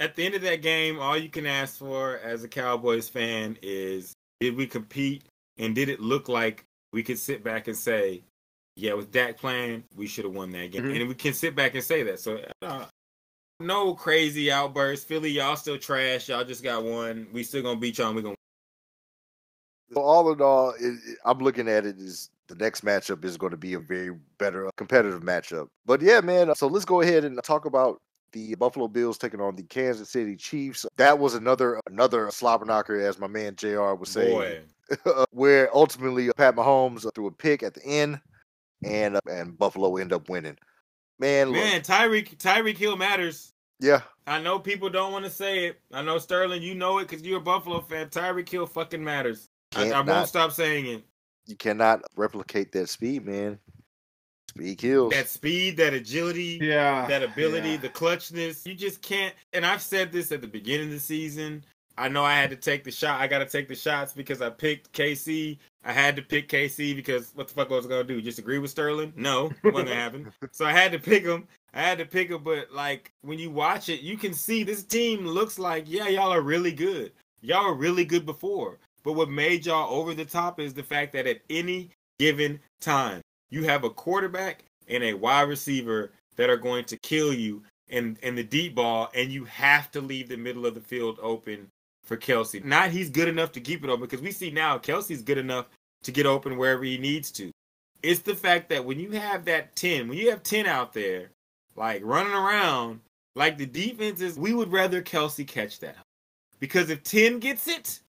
At the end of that game, all you can ask for as a Cowboys fan is did we compete and did it look like we could sit back and say, yeah, with Dak playing, we should have won that game. Mhm. And we can sit back and say that. So uh, no crazy outbursts. Philly, y'all still trash. Y'all just got one. We still gonna beat y'all. and We gonna So all in all, it, it- I'm looking at it as the next matchup is going to be a very better uh, competitive matchup. But yeah, man. So let's go ahead and talk about the Buffalo Bills taking on the Kansas City Chiefs. That was another another slobber knocker, as my man Jr. was saying, boy. where ultimately uh, Pat Mahomes threw a pick at the end, and uh, and Buffalo end up winning. Man, look, Man, Tyreek Tyreek Hill matters. yeah, I know people don't want to say it. I know Sterling, you know it because you're a Buffalo fan. Tyreek Hill fucking matters. I, I won't stop saying it. You cannot replicate that speed, man. Speed kills. That speed, that agility, Yeah, that ability, yeah. the clutchness. You just can't. And I've said this at the beginning of the season. I know I had to take the shot. I got to take the shots because I picked KC. I had to pick KC because what the fuck was I gonna do? Just agree with Sterling? No, it wasn't gonna happen. So I had to pick him. I had to pick him. But like when you watch it, you can see this team looks like yeah, y'all are really good. Y'all were really good before. But what made y'all over the top is the fact that at any given time, you have a quarterback and a wide receiver that are going to kill you in in the deep ball, and you have to leave the middle of the field open for Kelce. Not he's good enough to keep it open because we see now Kelce's good enough to get open wherever he needs to. It's the fact that when you have that 10, when you have 10 out there, like running around, like the defenses, we would rather Kelce catch that. Because if 10 gets it,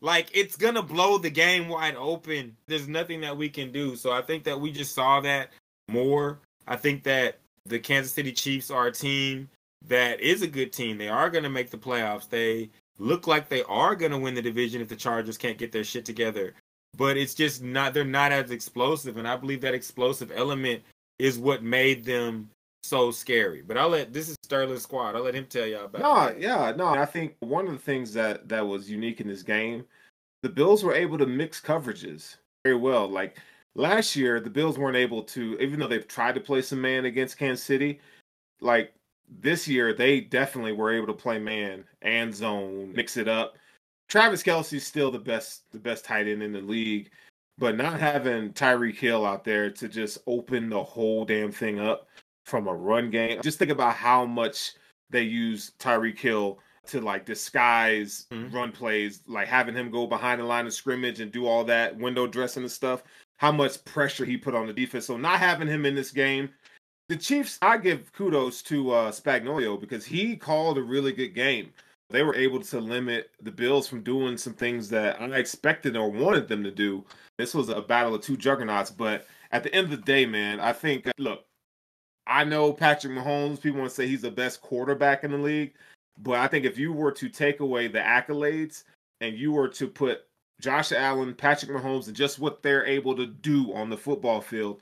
like it's gonna blow the game wide open. There's nothing that we can do. So I think that we just saw that more. I think that the Kansas City Chiefs are a team that is a good team. They are gonna make the playoffs. They look like they are gonna win the division if the Chargers can't get their shit together. But it's just not they're not as explosive, and I believe that explosive element is what made them so scary. But I'll let this is Sterling squad. I'll let him tell y'all about. It. No, that. yeah, no. I think one of the things that that was unique in this game, the Bills were able to mix coverages very well. Like last year, the Bills weren't able to, even though they've tried to play some man against Kansas City. Like this year, they definitely were able to play man and zone, mix it up. Travis Kelce's still the best, the best tight end in the league, but not having Tyreek Hill out there to just open the whole damn thing up from a run game. Just think about how much they use Tyreek Hill to like disguise Mhm. run plays, like having him go behind the line of scrimmage and do all that window dressing and stuff. How much pressure he put on the defense. So not having him in this game, the Chiefs, I give kudos to uh, Spagnuolo because he called a really good game. They were able to limit the Bills from doing some things that I expected or wanted them to do. This was a battle of two juggernauts, but at the end of the day, man, I think look, I know Patrick Mahomes, people want to say he's the best quarterback in the league, but I think if you were to take away the accolades and you were to put Josh Allen, Patrick Mahomes, and just what they're able to do on the football field,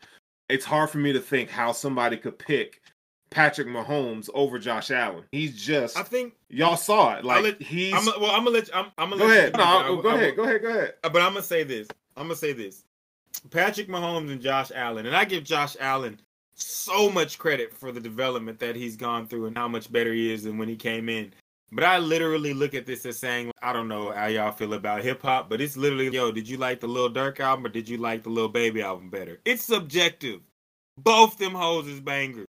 it's hard for me to think how somebody could pick Patrick Mahomes over Josh Allen. He's just I think y'all saw it. Like let- he's I'm well. I'm gonna let you, I'm, I'm gonna go let ahead. You No, I- go I- ahead. Go ahead. Go ahead. Uh, but I'm gonna say this. I'm gonna say this. Patrick Mahomes and Josh Allen, and I give Josh Allen so much credit for the development that he's gone through and how much better he is than when he came in. But I literally look at this as saying, I don't know how y'all feel about hip hop, but it's literally, yo, did you like the Lil Durk album or did you like the Lil Baby album better? It's subjective. Both them hoes is bangers.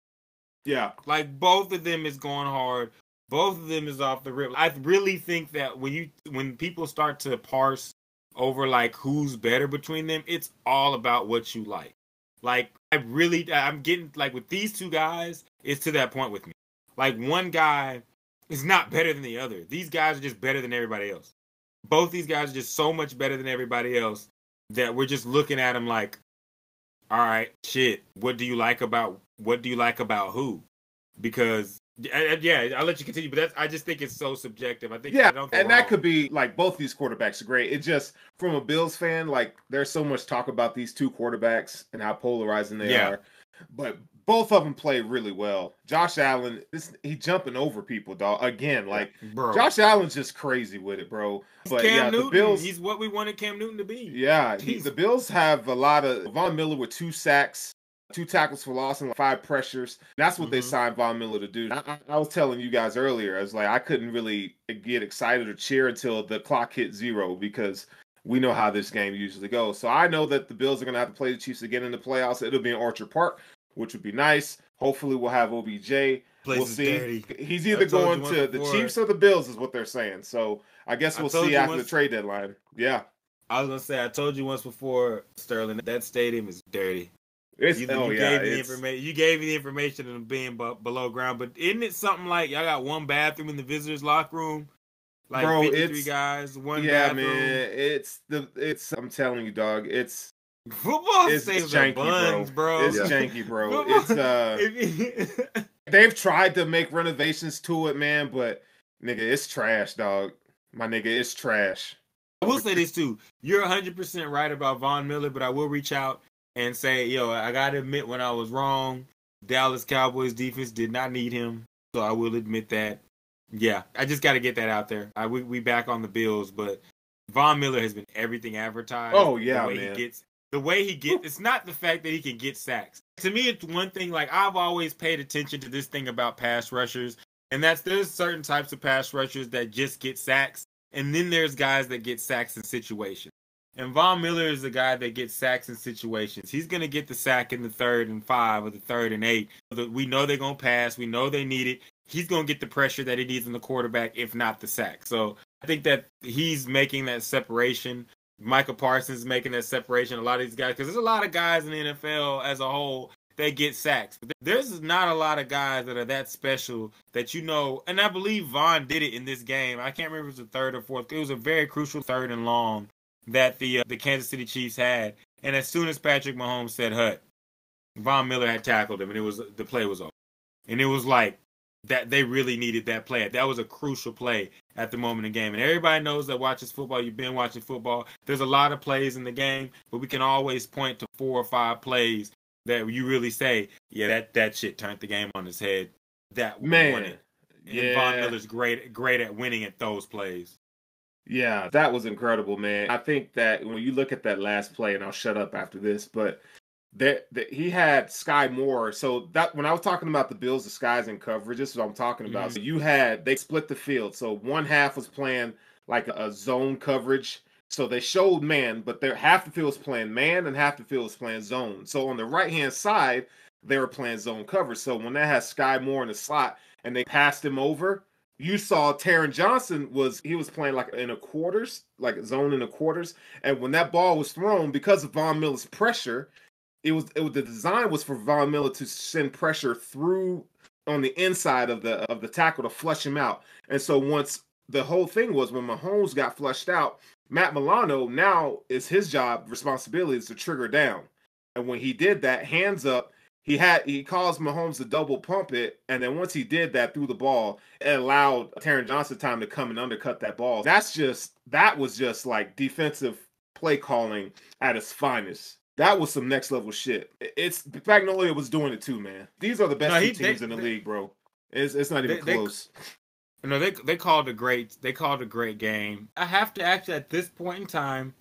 Yeah. Like both of them is going hard. Both of them is off the rip. I really think that when you when people start to parse over like who's better between them, it's all about what you like. Like I really I'm getting like with these two guys, it's to that point with me. Like one guy is not better than the other. These guys are just better than everybody else. Both these guys are just so much better than everybody else that we're just looking at them like, all right, shit. What do you like about what do you like about who? Because yeah, I'll let you continue, but that's I just think it's so subjective. I think Yeah, I don't and that could be like both these quarterbacks are great. It just from a Bills fan, like there's so much talk about these two quarterbacks and how polarizing they Yeah. are. But both of them play really well. Josh Allen, this he jumping over people, dog. Again, like bro. Josh Allen's just crazy with it, bro. But Cam yeah, Newton, the Bills. he's what we wanted Cam Newton to be. Yeah, he, the Bills have a lot of Von Miller with two sacks, two tackles for loss, and like five pressures. That's what they Mhm. signed Von Miller to do. I, I, I was telling you guys earlier, I was like, I couldn't really get excited or cheer until the clock hit zero because we know how this game usually goes. So I know that the Bills are going to have to play the Chiefs again in the playoffs. It'll be in Orchard Park, which would be nice. Hopefully, we'll have OBJ. Place we'll see. dirty. He's either going to the. Chiefs or the Bills, is what they're saying. So I guess we'll told see after once- the trade deadline. Yeah. I was gonna say I told you once before, Sterling, that stadium is dirty. It's, You, oh you yeah, gave me the information. You gave me the information of being bu- below ground, but isn't it something like y'all got one bathroom in the visitors' locker room? Like Bro, 53 it's- guys, one yeah, bathroom. man. It's the it's. I'm telling you, dog. It's Football it's, saves janky, buns, bro. bro. It's Yeah. janky, bro. It's uh. They've tried to make renovations to it, man, but nigga, it's trash, dog. My nigga, it's trash. I will say this too. You're 100% right about Von Miller, but I will reach out and say, yo, I got to admit when I was wrong. Dallas Cowboys defense did not need him. So I will admit that. Yeah, I just got to get that out there. I, we we back on the Bills, but Von Miller has been everything advertised. Oh, yeah, the way man. He gets the way he gets. It's not the fact that he can get sacks. To me, it's one thing. Like I've always paid attention to this thing about pass rushers, and that's there's certain types of pass rushers that just get sacks, and then there's guys that get sacks in situations. And Von Miller is the guy that gets sacks in situations. He's going to get the sack in the third and five or the third and eight. We know they're going to pass. We know they need it. He's going to get the pressure that he needs in the quarterback, if not the sack. So I think that he's making that separation. Micah Parsons making that separation. A lot of these guys, because there's a lot of guys in the NFL as a whole that get sacks. But there's not a lot of guys that are that special that you know. And I believe Von did it in this game. I can't remember if it was the third or fourth. It was a very crucial third and long that the uh, the Kansas City Chiefs had. And as soon as Patrick Mahomes said "hut," Von Miller had tackled him, and it was the play was over. And it was like that they really needed that play. That was a crucial play at the moment in the game. And everybody knows that watches football. You've been watching football. There's a lot of plays in the game, but we can always point to four or five plays that you really say, yeah, that that shit turned the game on its head. That won Man, it. And Von. Miller's great great at winning at those plays. Yeah, that was incredible, man. I think that when you look at that last play, and I'll shut up after this, but that, that he had Skyy Moore. So that when I was talking about the Bills, the skies and coverage, this is what I'm talking about. Mhm. So you had they split the field. So one half was playing like a, a zone coverage. So they showed man, but they're half the field was playing man and half the field was playing zone. So on the right hand side, they were playing zone coverage. So when that has Skyy Moore in the slot and they passed him over, you saw Taron Johnson was he was playing like in a quarters, like zone in the quarters, and when that ball was thrown, because of Von Miller's pressure, it was it was the design was for Von Miller to send pressure through on the inside of the of the tackle to flush him out. And so once the whole thing was when Mahomes got flushed out, Matt Milano now is his job responsibility is to trigger down. And when he did that, hands up, he had he caused Mahomes to double pump it, and then once he did that through the ball, it allowed Taron Johnson time to come and undercut that ball. That's just that was just like defensive play calling at its finest. That was some next level shit. It's Spagnuolo was doing it too, man. These are the best No, he- they- teams in the they- league, bro. It's it's not even They- they- close. No, they they called a great they called a great game. I have to actually at this point in time,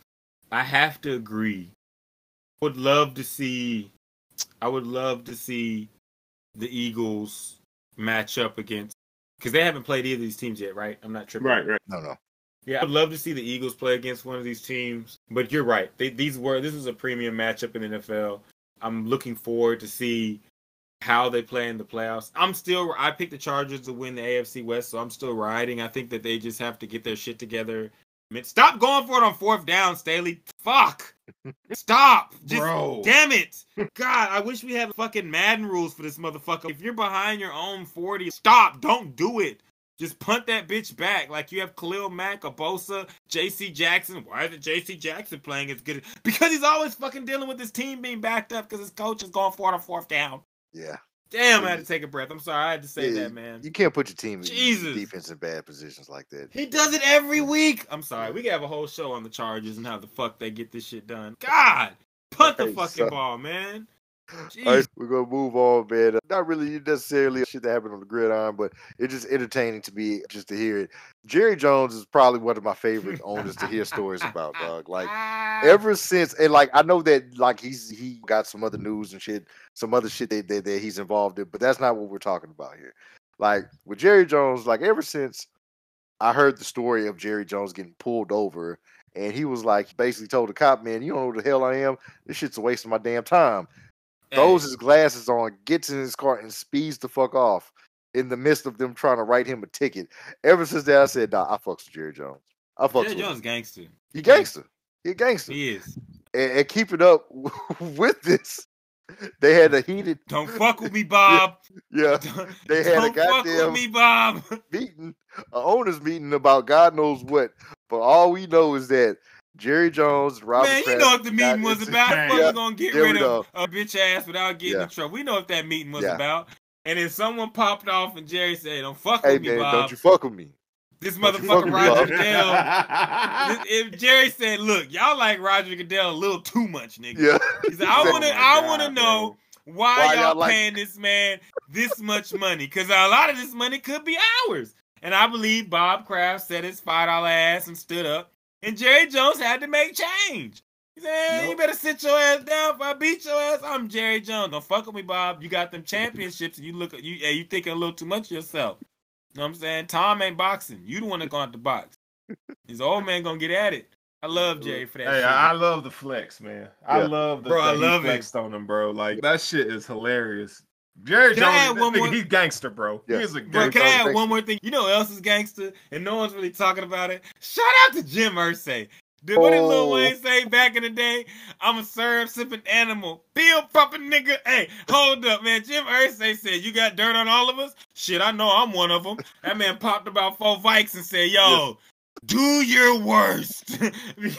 I have to agree. Would love to see I would love to see the Eagles match up against because they haven't played either of these teams yet, right? I'm not tripping. right, right. No, no. Yeah, I'd love to see the Eagles play against one of these teams. But you're right. They, these were this was a premium matchup in the NFL. I'm looking forward to see how they play in the playoffs. I'm still I picked the Chargers to win the AFC West, so I'm still riding. I think that they just have to get their shit together. I mean, stop going for it on fourth down, Staley. Fuck. Stop. Just Bro. damn it. God, I wish we had fucking Madden rules for this motherfucker. If you're behind your own 40, stop. Don't do it. Just punt that bitch back. Like you have Khalil Mack, Abosa, JC Jackson. Why isn't JC Jackson playing as good? Because he's always fucking dealing with his team being backed up because his coach is going for it on fourth down. Yeah. Damn, I had to take a breath. I'm sorry, I had to say Yeah, that, man. You can't put your team in Jesus. defense in bad positions like that. He does it every week. I'm sorry. We could have a whole show on the Chargers and how the fuck they get this shit done. God, punt the fucking so- ball, man. All right, we're gonna move on, man. Uh, Not really necessarily shit that happened on the gridiron, but it's just entertaining to me just to hear it. Jerry Jones is probably one of my favorite owners to hear stories about, dog. Like ever since, and like I know that like he's he got some other news and shit, some other shit that, that, that he's involved in, but that's not what we're talking about here. Like with Jerry Jones, like ever since I heard the story of Jerry Jones getting pulled over, and he was like basically told the cop, man, you don't know who the hell I am. This shit's a waste of my damn time throws his glasses on, gets in his car, and speeds the fuck off in the midst of them trying to write him a ticket. Ever since that, I said, nah, I fucks with Jerry Jones. I fucks Jerry with Jones him. gangster. He gangster. He gangster. He is. And, and keep it up with this. They had a heated, Don't fuck with me, Bob. yeah, Don't, They had a don't fuck with goddamn- me, Bob. meeting, a owners meeting about God knows what. But all we know is that Jerry Jones, Robert Man, you Kraft know what the meeting was about. Fuck, Yeah, gonna get rid of a bitch ass without getting Yeah. in trouble. We know what that meeting was Yeah. about. And then someone popped off and Jerry said, Don't fuck Hey with me, Bob. don't you fuck with me. This you motherfucker Roger. Goodell. If Jerry said, Look, y'all like Roger Goodell a little too much, nigga. Yeah. He said, I Oh wanna I wanna know why, Why y'all y'all like- paying this man this much money? Because a lot of this money could be ours. And I believe Bob Kraft set his five dollar ass and stood up. And Jerry Jones had to make change. He said, "You Nope. better sit your ass down. If I beat your ass, I'm Jerry Jones. Don't fuck with me, Bob. You got them championships, and you look you yeah, you thinking a little too much of yourself. You know what I'm saying? Tom ain't boxing. You the one that going to box. His old man gonna get at it. I love Jay for that. Hey, shit. I, I love the flex, man. I Yeah. love the Bro, I that he love it. flexed on him, bro. Like that shit is hilarious. Jerry Can I add Jones, that one nigga, more- he's gangster, bro. Yeah. He is a gangster. Bro, gangster. can I add Thanks. one more thing? You know who else is gangster and no one's really talking about it? Shout out to Jim Irsay. Did what did Lil Oh. Wayne say back in the day? I'm a serve sipping animal, pill popping nigga. Hey, hold up, man. Jim Irsay said you got dirt on all of us. Shit, I know I'm one of them. That man popped about four vikes and said, "Yo, do your worst." he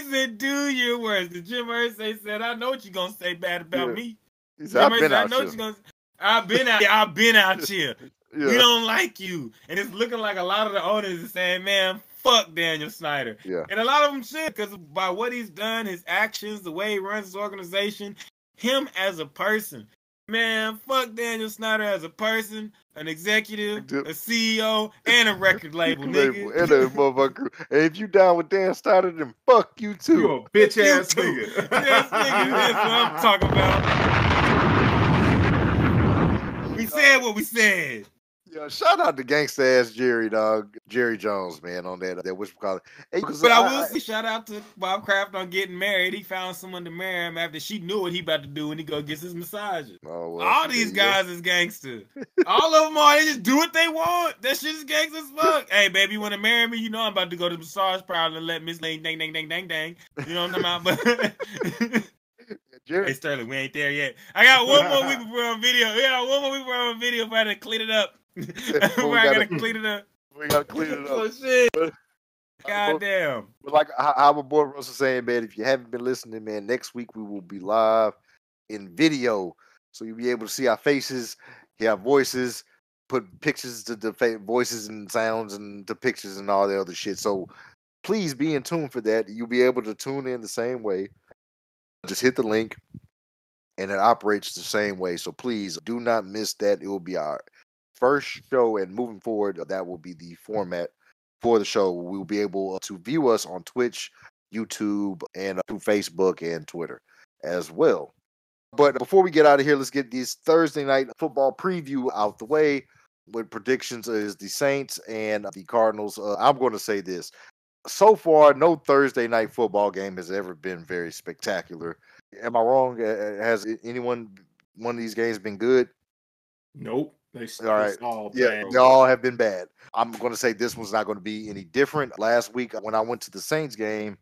said, "Do your worst." And Jim Irsay said, "I know what you're gonna say bad about Yeah. me." He said, Jim I've Irsay, been I out know here. you gonna. I've been out. I've been out here. We don't like you. And it's looking like a lot of the owners are saying, man, fuck Daniel Snyder. Yeah. And a lot of them should, because by what he's done, his actions, the way he runs his organization, him as a person. Man, fuck Daniel Snyder as a person, an executive, a CEO, and a record label, nigga. and a motherfucker. And if you down with Dan Snyder, then fuck you too. You a bitch You ass too. nigga. Yes, nigga, that's what I'm talking about. We said what we said. Yeah, shout out to gangsta ass Jerry dog, Jerry Jones, man, on that that which call it. Hey, But I will say shout out to Bob Kraft on getting married. He found someone to marry him after she knew what he about to do when he go gets his massages. Oh, well, All these guys is gangster. All of them are. They just do what they want. That shit is gangster as fuck. hey, baby, you want to marry me? You know I'm about to go to the massage parlor and let Miss Lane dang dang dang dang dang. You know what I'm talking about? But hey Sterling, we ain't there yet. I got one more week before on video. Yeah, one more week before on video before I gotta clean it up. Before we Where I gotta- gotta clean it up. we gotta clean it up. Oh shit. But- uh, Goddamn. But like my boy Russell saying, man, if you haven't been listening, man, next week we will be live in video, so you'll be able to see our faces, hear our voices, put pictures to the fa- voices and sounds and the pictures and all the other shit. So please be in tune for that. You'll be able to tune in the same way. Just hit the link, and it operates the same way. So please do not miss that. It will be our first show, and moving forward, that will be the format for the show. We will be able to view us on Twitch, YouTube, and uh, through Facebook and Twitter as well. But before we get out of here, let's get this Thursday night football preview out the way. With predictions is the Saints and the Cardinals. Uh, I'm going to say this: so far, no Thursday night football game has ever been very spectacular. Am I wrong? Uh, Has anyone one of these games been good? Nope. They, All right. all Yeah, they all have been bad. I'm going to say this one's not going to be any different. Last week, when I went to the Saints game,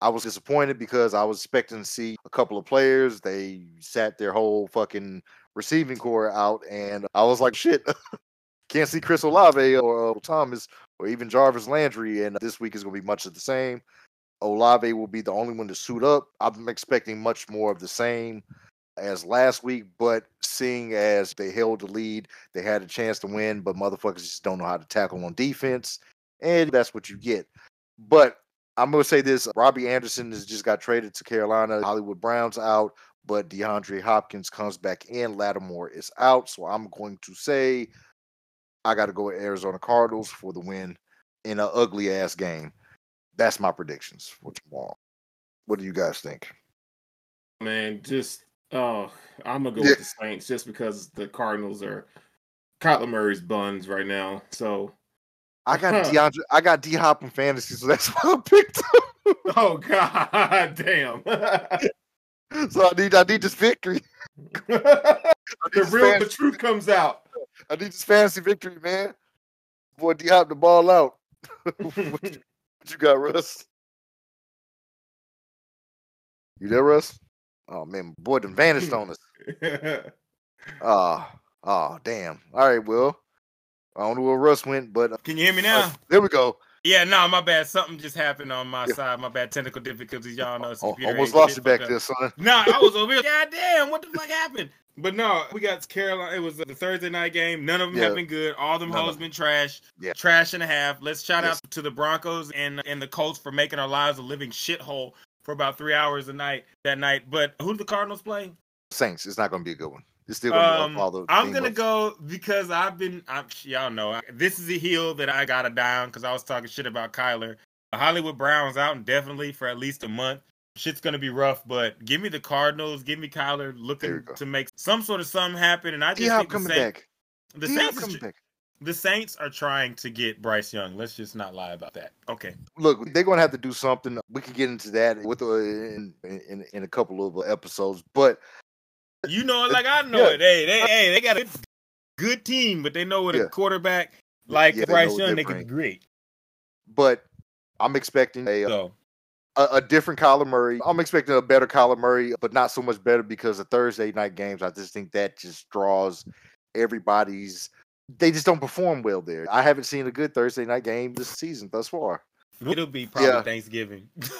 I was disappointed because I was expecting to see a couple of players. They sat their whole fucking receiving corps out, and I was like, shit, can't see Chris Olave or uh, Thomas or even Jarvis Landry. And this week is going to be much of the same. Olave will be the only one to suit up. I'm expecting much more of the same as last week, but seeing as they held the lead, they had a chance to win, but motherfuckers just don't know how to tackle on defense, and that's what you get. But I'm gonna say this: Robbie Anderson has just got traded to Carolina. Hollywood Browns out, but DeAndre Hopkins comes back in. Lattimore is out, so I'm going to say I got to go with Arizona Cardinals for the win in an ugly ass game. That's my predictions for tomorrow. What do you guys think? man, just oh, I'm gonna go Yeah. with the Saints just because the Cardinals are Kyler Murray's buns right now. So I got Huh. DeAndre. I got D Hop in fantasy, so that's why I picked him. oh god damn. So I need I need this victory. Need the this real the truth comes out. I need this fantasy victory, man. Boy, D Hop the ball out. what, you, what you got, Russ? You there, Russ? Oh man, boy, done vanished on us. Ah, oh, damn. All right, well, I don't know where Russ went, but uh, Can you hear me now? there we go. Yeah, no, my bad. Something just happened on my Yeah. side. My bad. Technical difficulties. Y'all know. Al- computer Almost lost you back up. there, son. Nah, I was over here. God damn, what the fuck happened? But no, we got Carolina. It was the Thursday night game. None of them Yeah. have been good. All them None hoes been trash. Yeah. Trash and a half. Let's shout Yes. out to the Broncos and and the Colts for making our lives a living shithole for about three hours a night that night. But who do the Cardinals play? Saints. It's not going to be a good one. It's still Um, be all the I'm gonna go because I've been. I'm, y'all know this is a heel that I gotta down because I was talking shit about Kyler. Hollywood Brown's out indefinitely for at least a month. Shit's gonna be rough, but give me the Cardinals. Give me Kyler looking to make some sort of something happen. And I just D-Hop think the coming Saints, back. the D-Hop Saints, coming is, back. The Saints are trying to get Bryce Young. Let's just not lie about that. Okay. Look, they're gonna have to do something. We could get into that with uh, in, in in a couple of uh, episodes, but You know it like I know Yeah. it. Hey, they hey, they got a good team, but they know with Yeah. a quarterback like Yeah, Bryce what Young, they they can be great. but I'm expecting a uh, So a, a different Kyler Murray. I'm expecting a better Kyler Murray, but not so much better because the Thursday night games. I just think that just draws everybody's. They just don't perform well there. I haven't seen a good Thursday night game this season thus far. it'll be probably Yeah. Thanksgiving.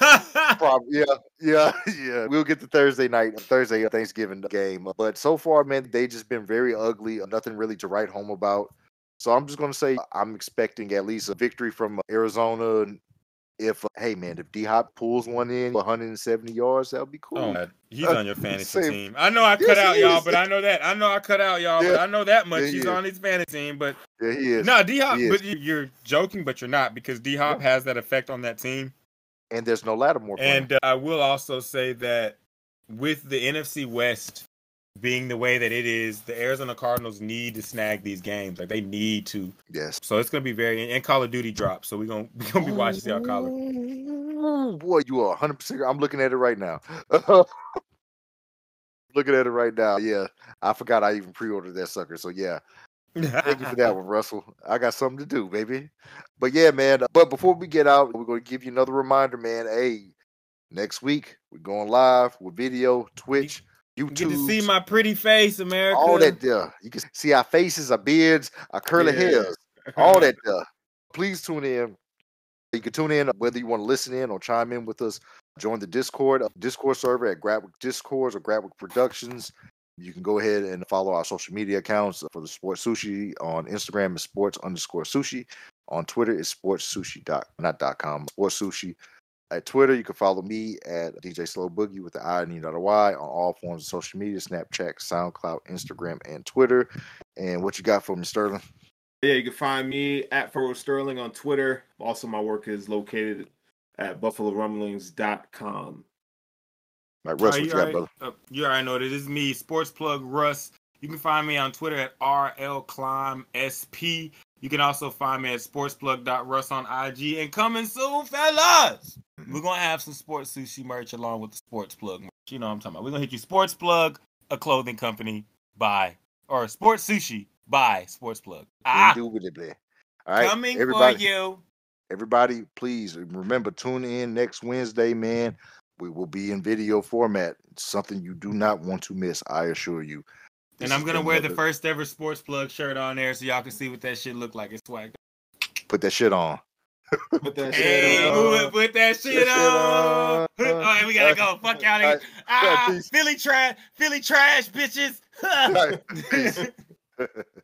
Probably, yeah, yeah, yeah. We'll get the Thursday night, Thursday Thanksgiving game. But so far, man, they just been very ugly. Nothing really to write home about. So I'm just gonna say I'm expecting at least a victory from Arizona. If hey man, if D Hop pulls one in 170 yards, that'll be cool. Oh, he's Uh, on your fantasy same- team. I know I cut Yes, out y'all, is. but I know that. I know I cut out y'all, but I know that much. Yeah, he's he on his fantasy team, but Yeah, he is. no, D Hop. But you- you're joking, but you're not because D Hop has that effect on that team. And there's no Lattimore. And uh, I will also say that with the NFC West being the way that it is, the Arizona Cardinals need to snag these games. Like they need to. yes. So it's gonna be very and Call of Duty drops. So we're gonna we gonna be watching see how Call of Boy, you are 100. percent I'm looking at it right now. looking at it right now. Yeah, I forgot I even pre-ordered that sucker. So yeah, Thank you for that one, Russell. I got something to do, baby. But yeah, man. Uh, but before we get out, we're going to give you another reminder, man. Hey, next week we're going live with video, Twitch, YouTube. Get to see my pretty face, America. all that there. You can see our faces, our beards, our curly Yeah. hairs, all that there. Please tune in. You can tune in whether you want to listen in or chime in with us. Join the Discord, uh, Discord server at Gradwick Discords or Gradwick Productions. You can go ahead and follow our social media accounts for the Sports Sushi on Instagram is sports underscore sushi. On Twitter is sports sushi dot not dot com sports sushi. At Twitter, you can follow me at DJ Slow Boogie with the I and E not a Y on all forms of social media, Snapchat, SoundCloud, Instagram, and Twitter. And what you got for me, Sterling? Yeah, you can find me at Furrow Sterling on Twitter. Also, my work is located at buffalorumblings.com. Like Russ, Alright, what you you, got, already, brother? uh, you already know this is me, Sports Plug Russ. You can find me on Twitter at RL Climb SP. You can also find me at sportsplug.russ on IG. And coming soon, fellas, we're going to have some sports sushi merch along with the Sports Plug merch. You know what I'm talking about. We're going to hit you Sports Plug, a clothing company, by, or Sports Sushi, by Sports Plug. Ah, Indubitably. All right, coming everybody, for you. everybody, please remember tune in next Wednesday, man. We will be in video format. It's something you do not want to miss. I assure you. This And I'm going to been wear the first ever Sports Plug shirt on there so y'all can see what that shit look like. It's swag. Put that shit on. Put that Hey, shit on. it, put that shit shit on. on. All right, we gotta go. Fuck out of here. Alright, Ah, peace. Philly trash, Philly trash, bitches. Alright, peace.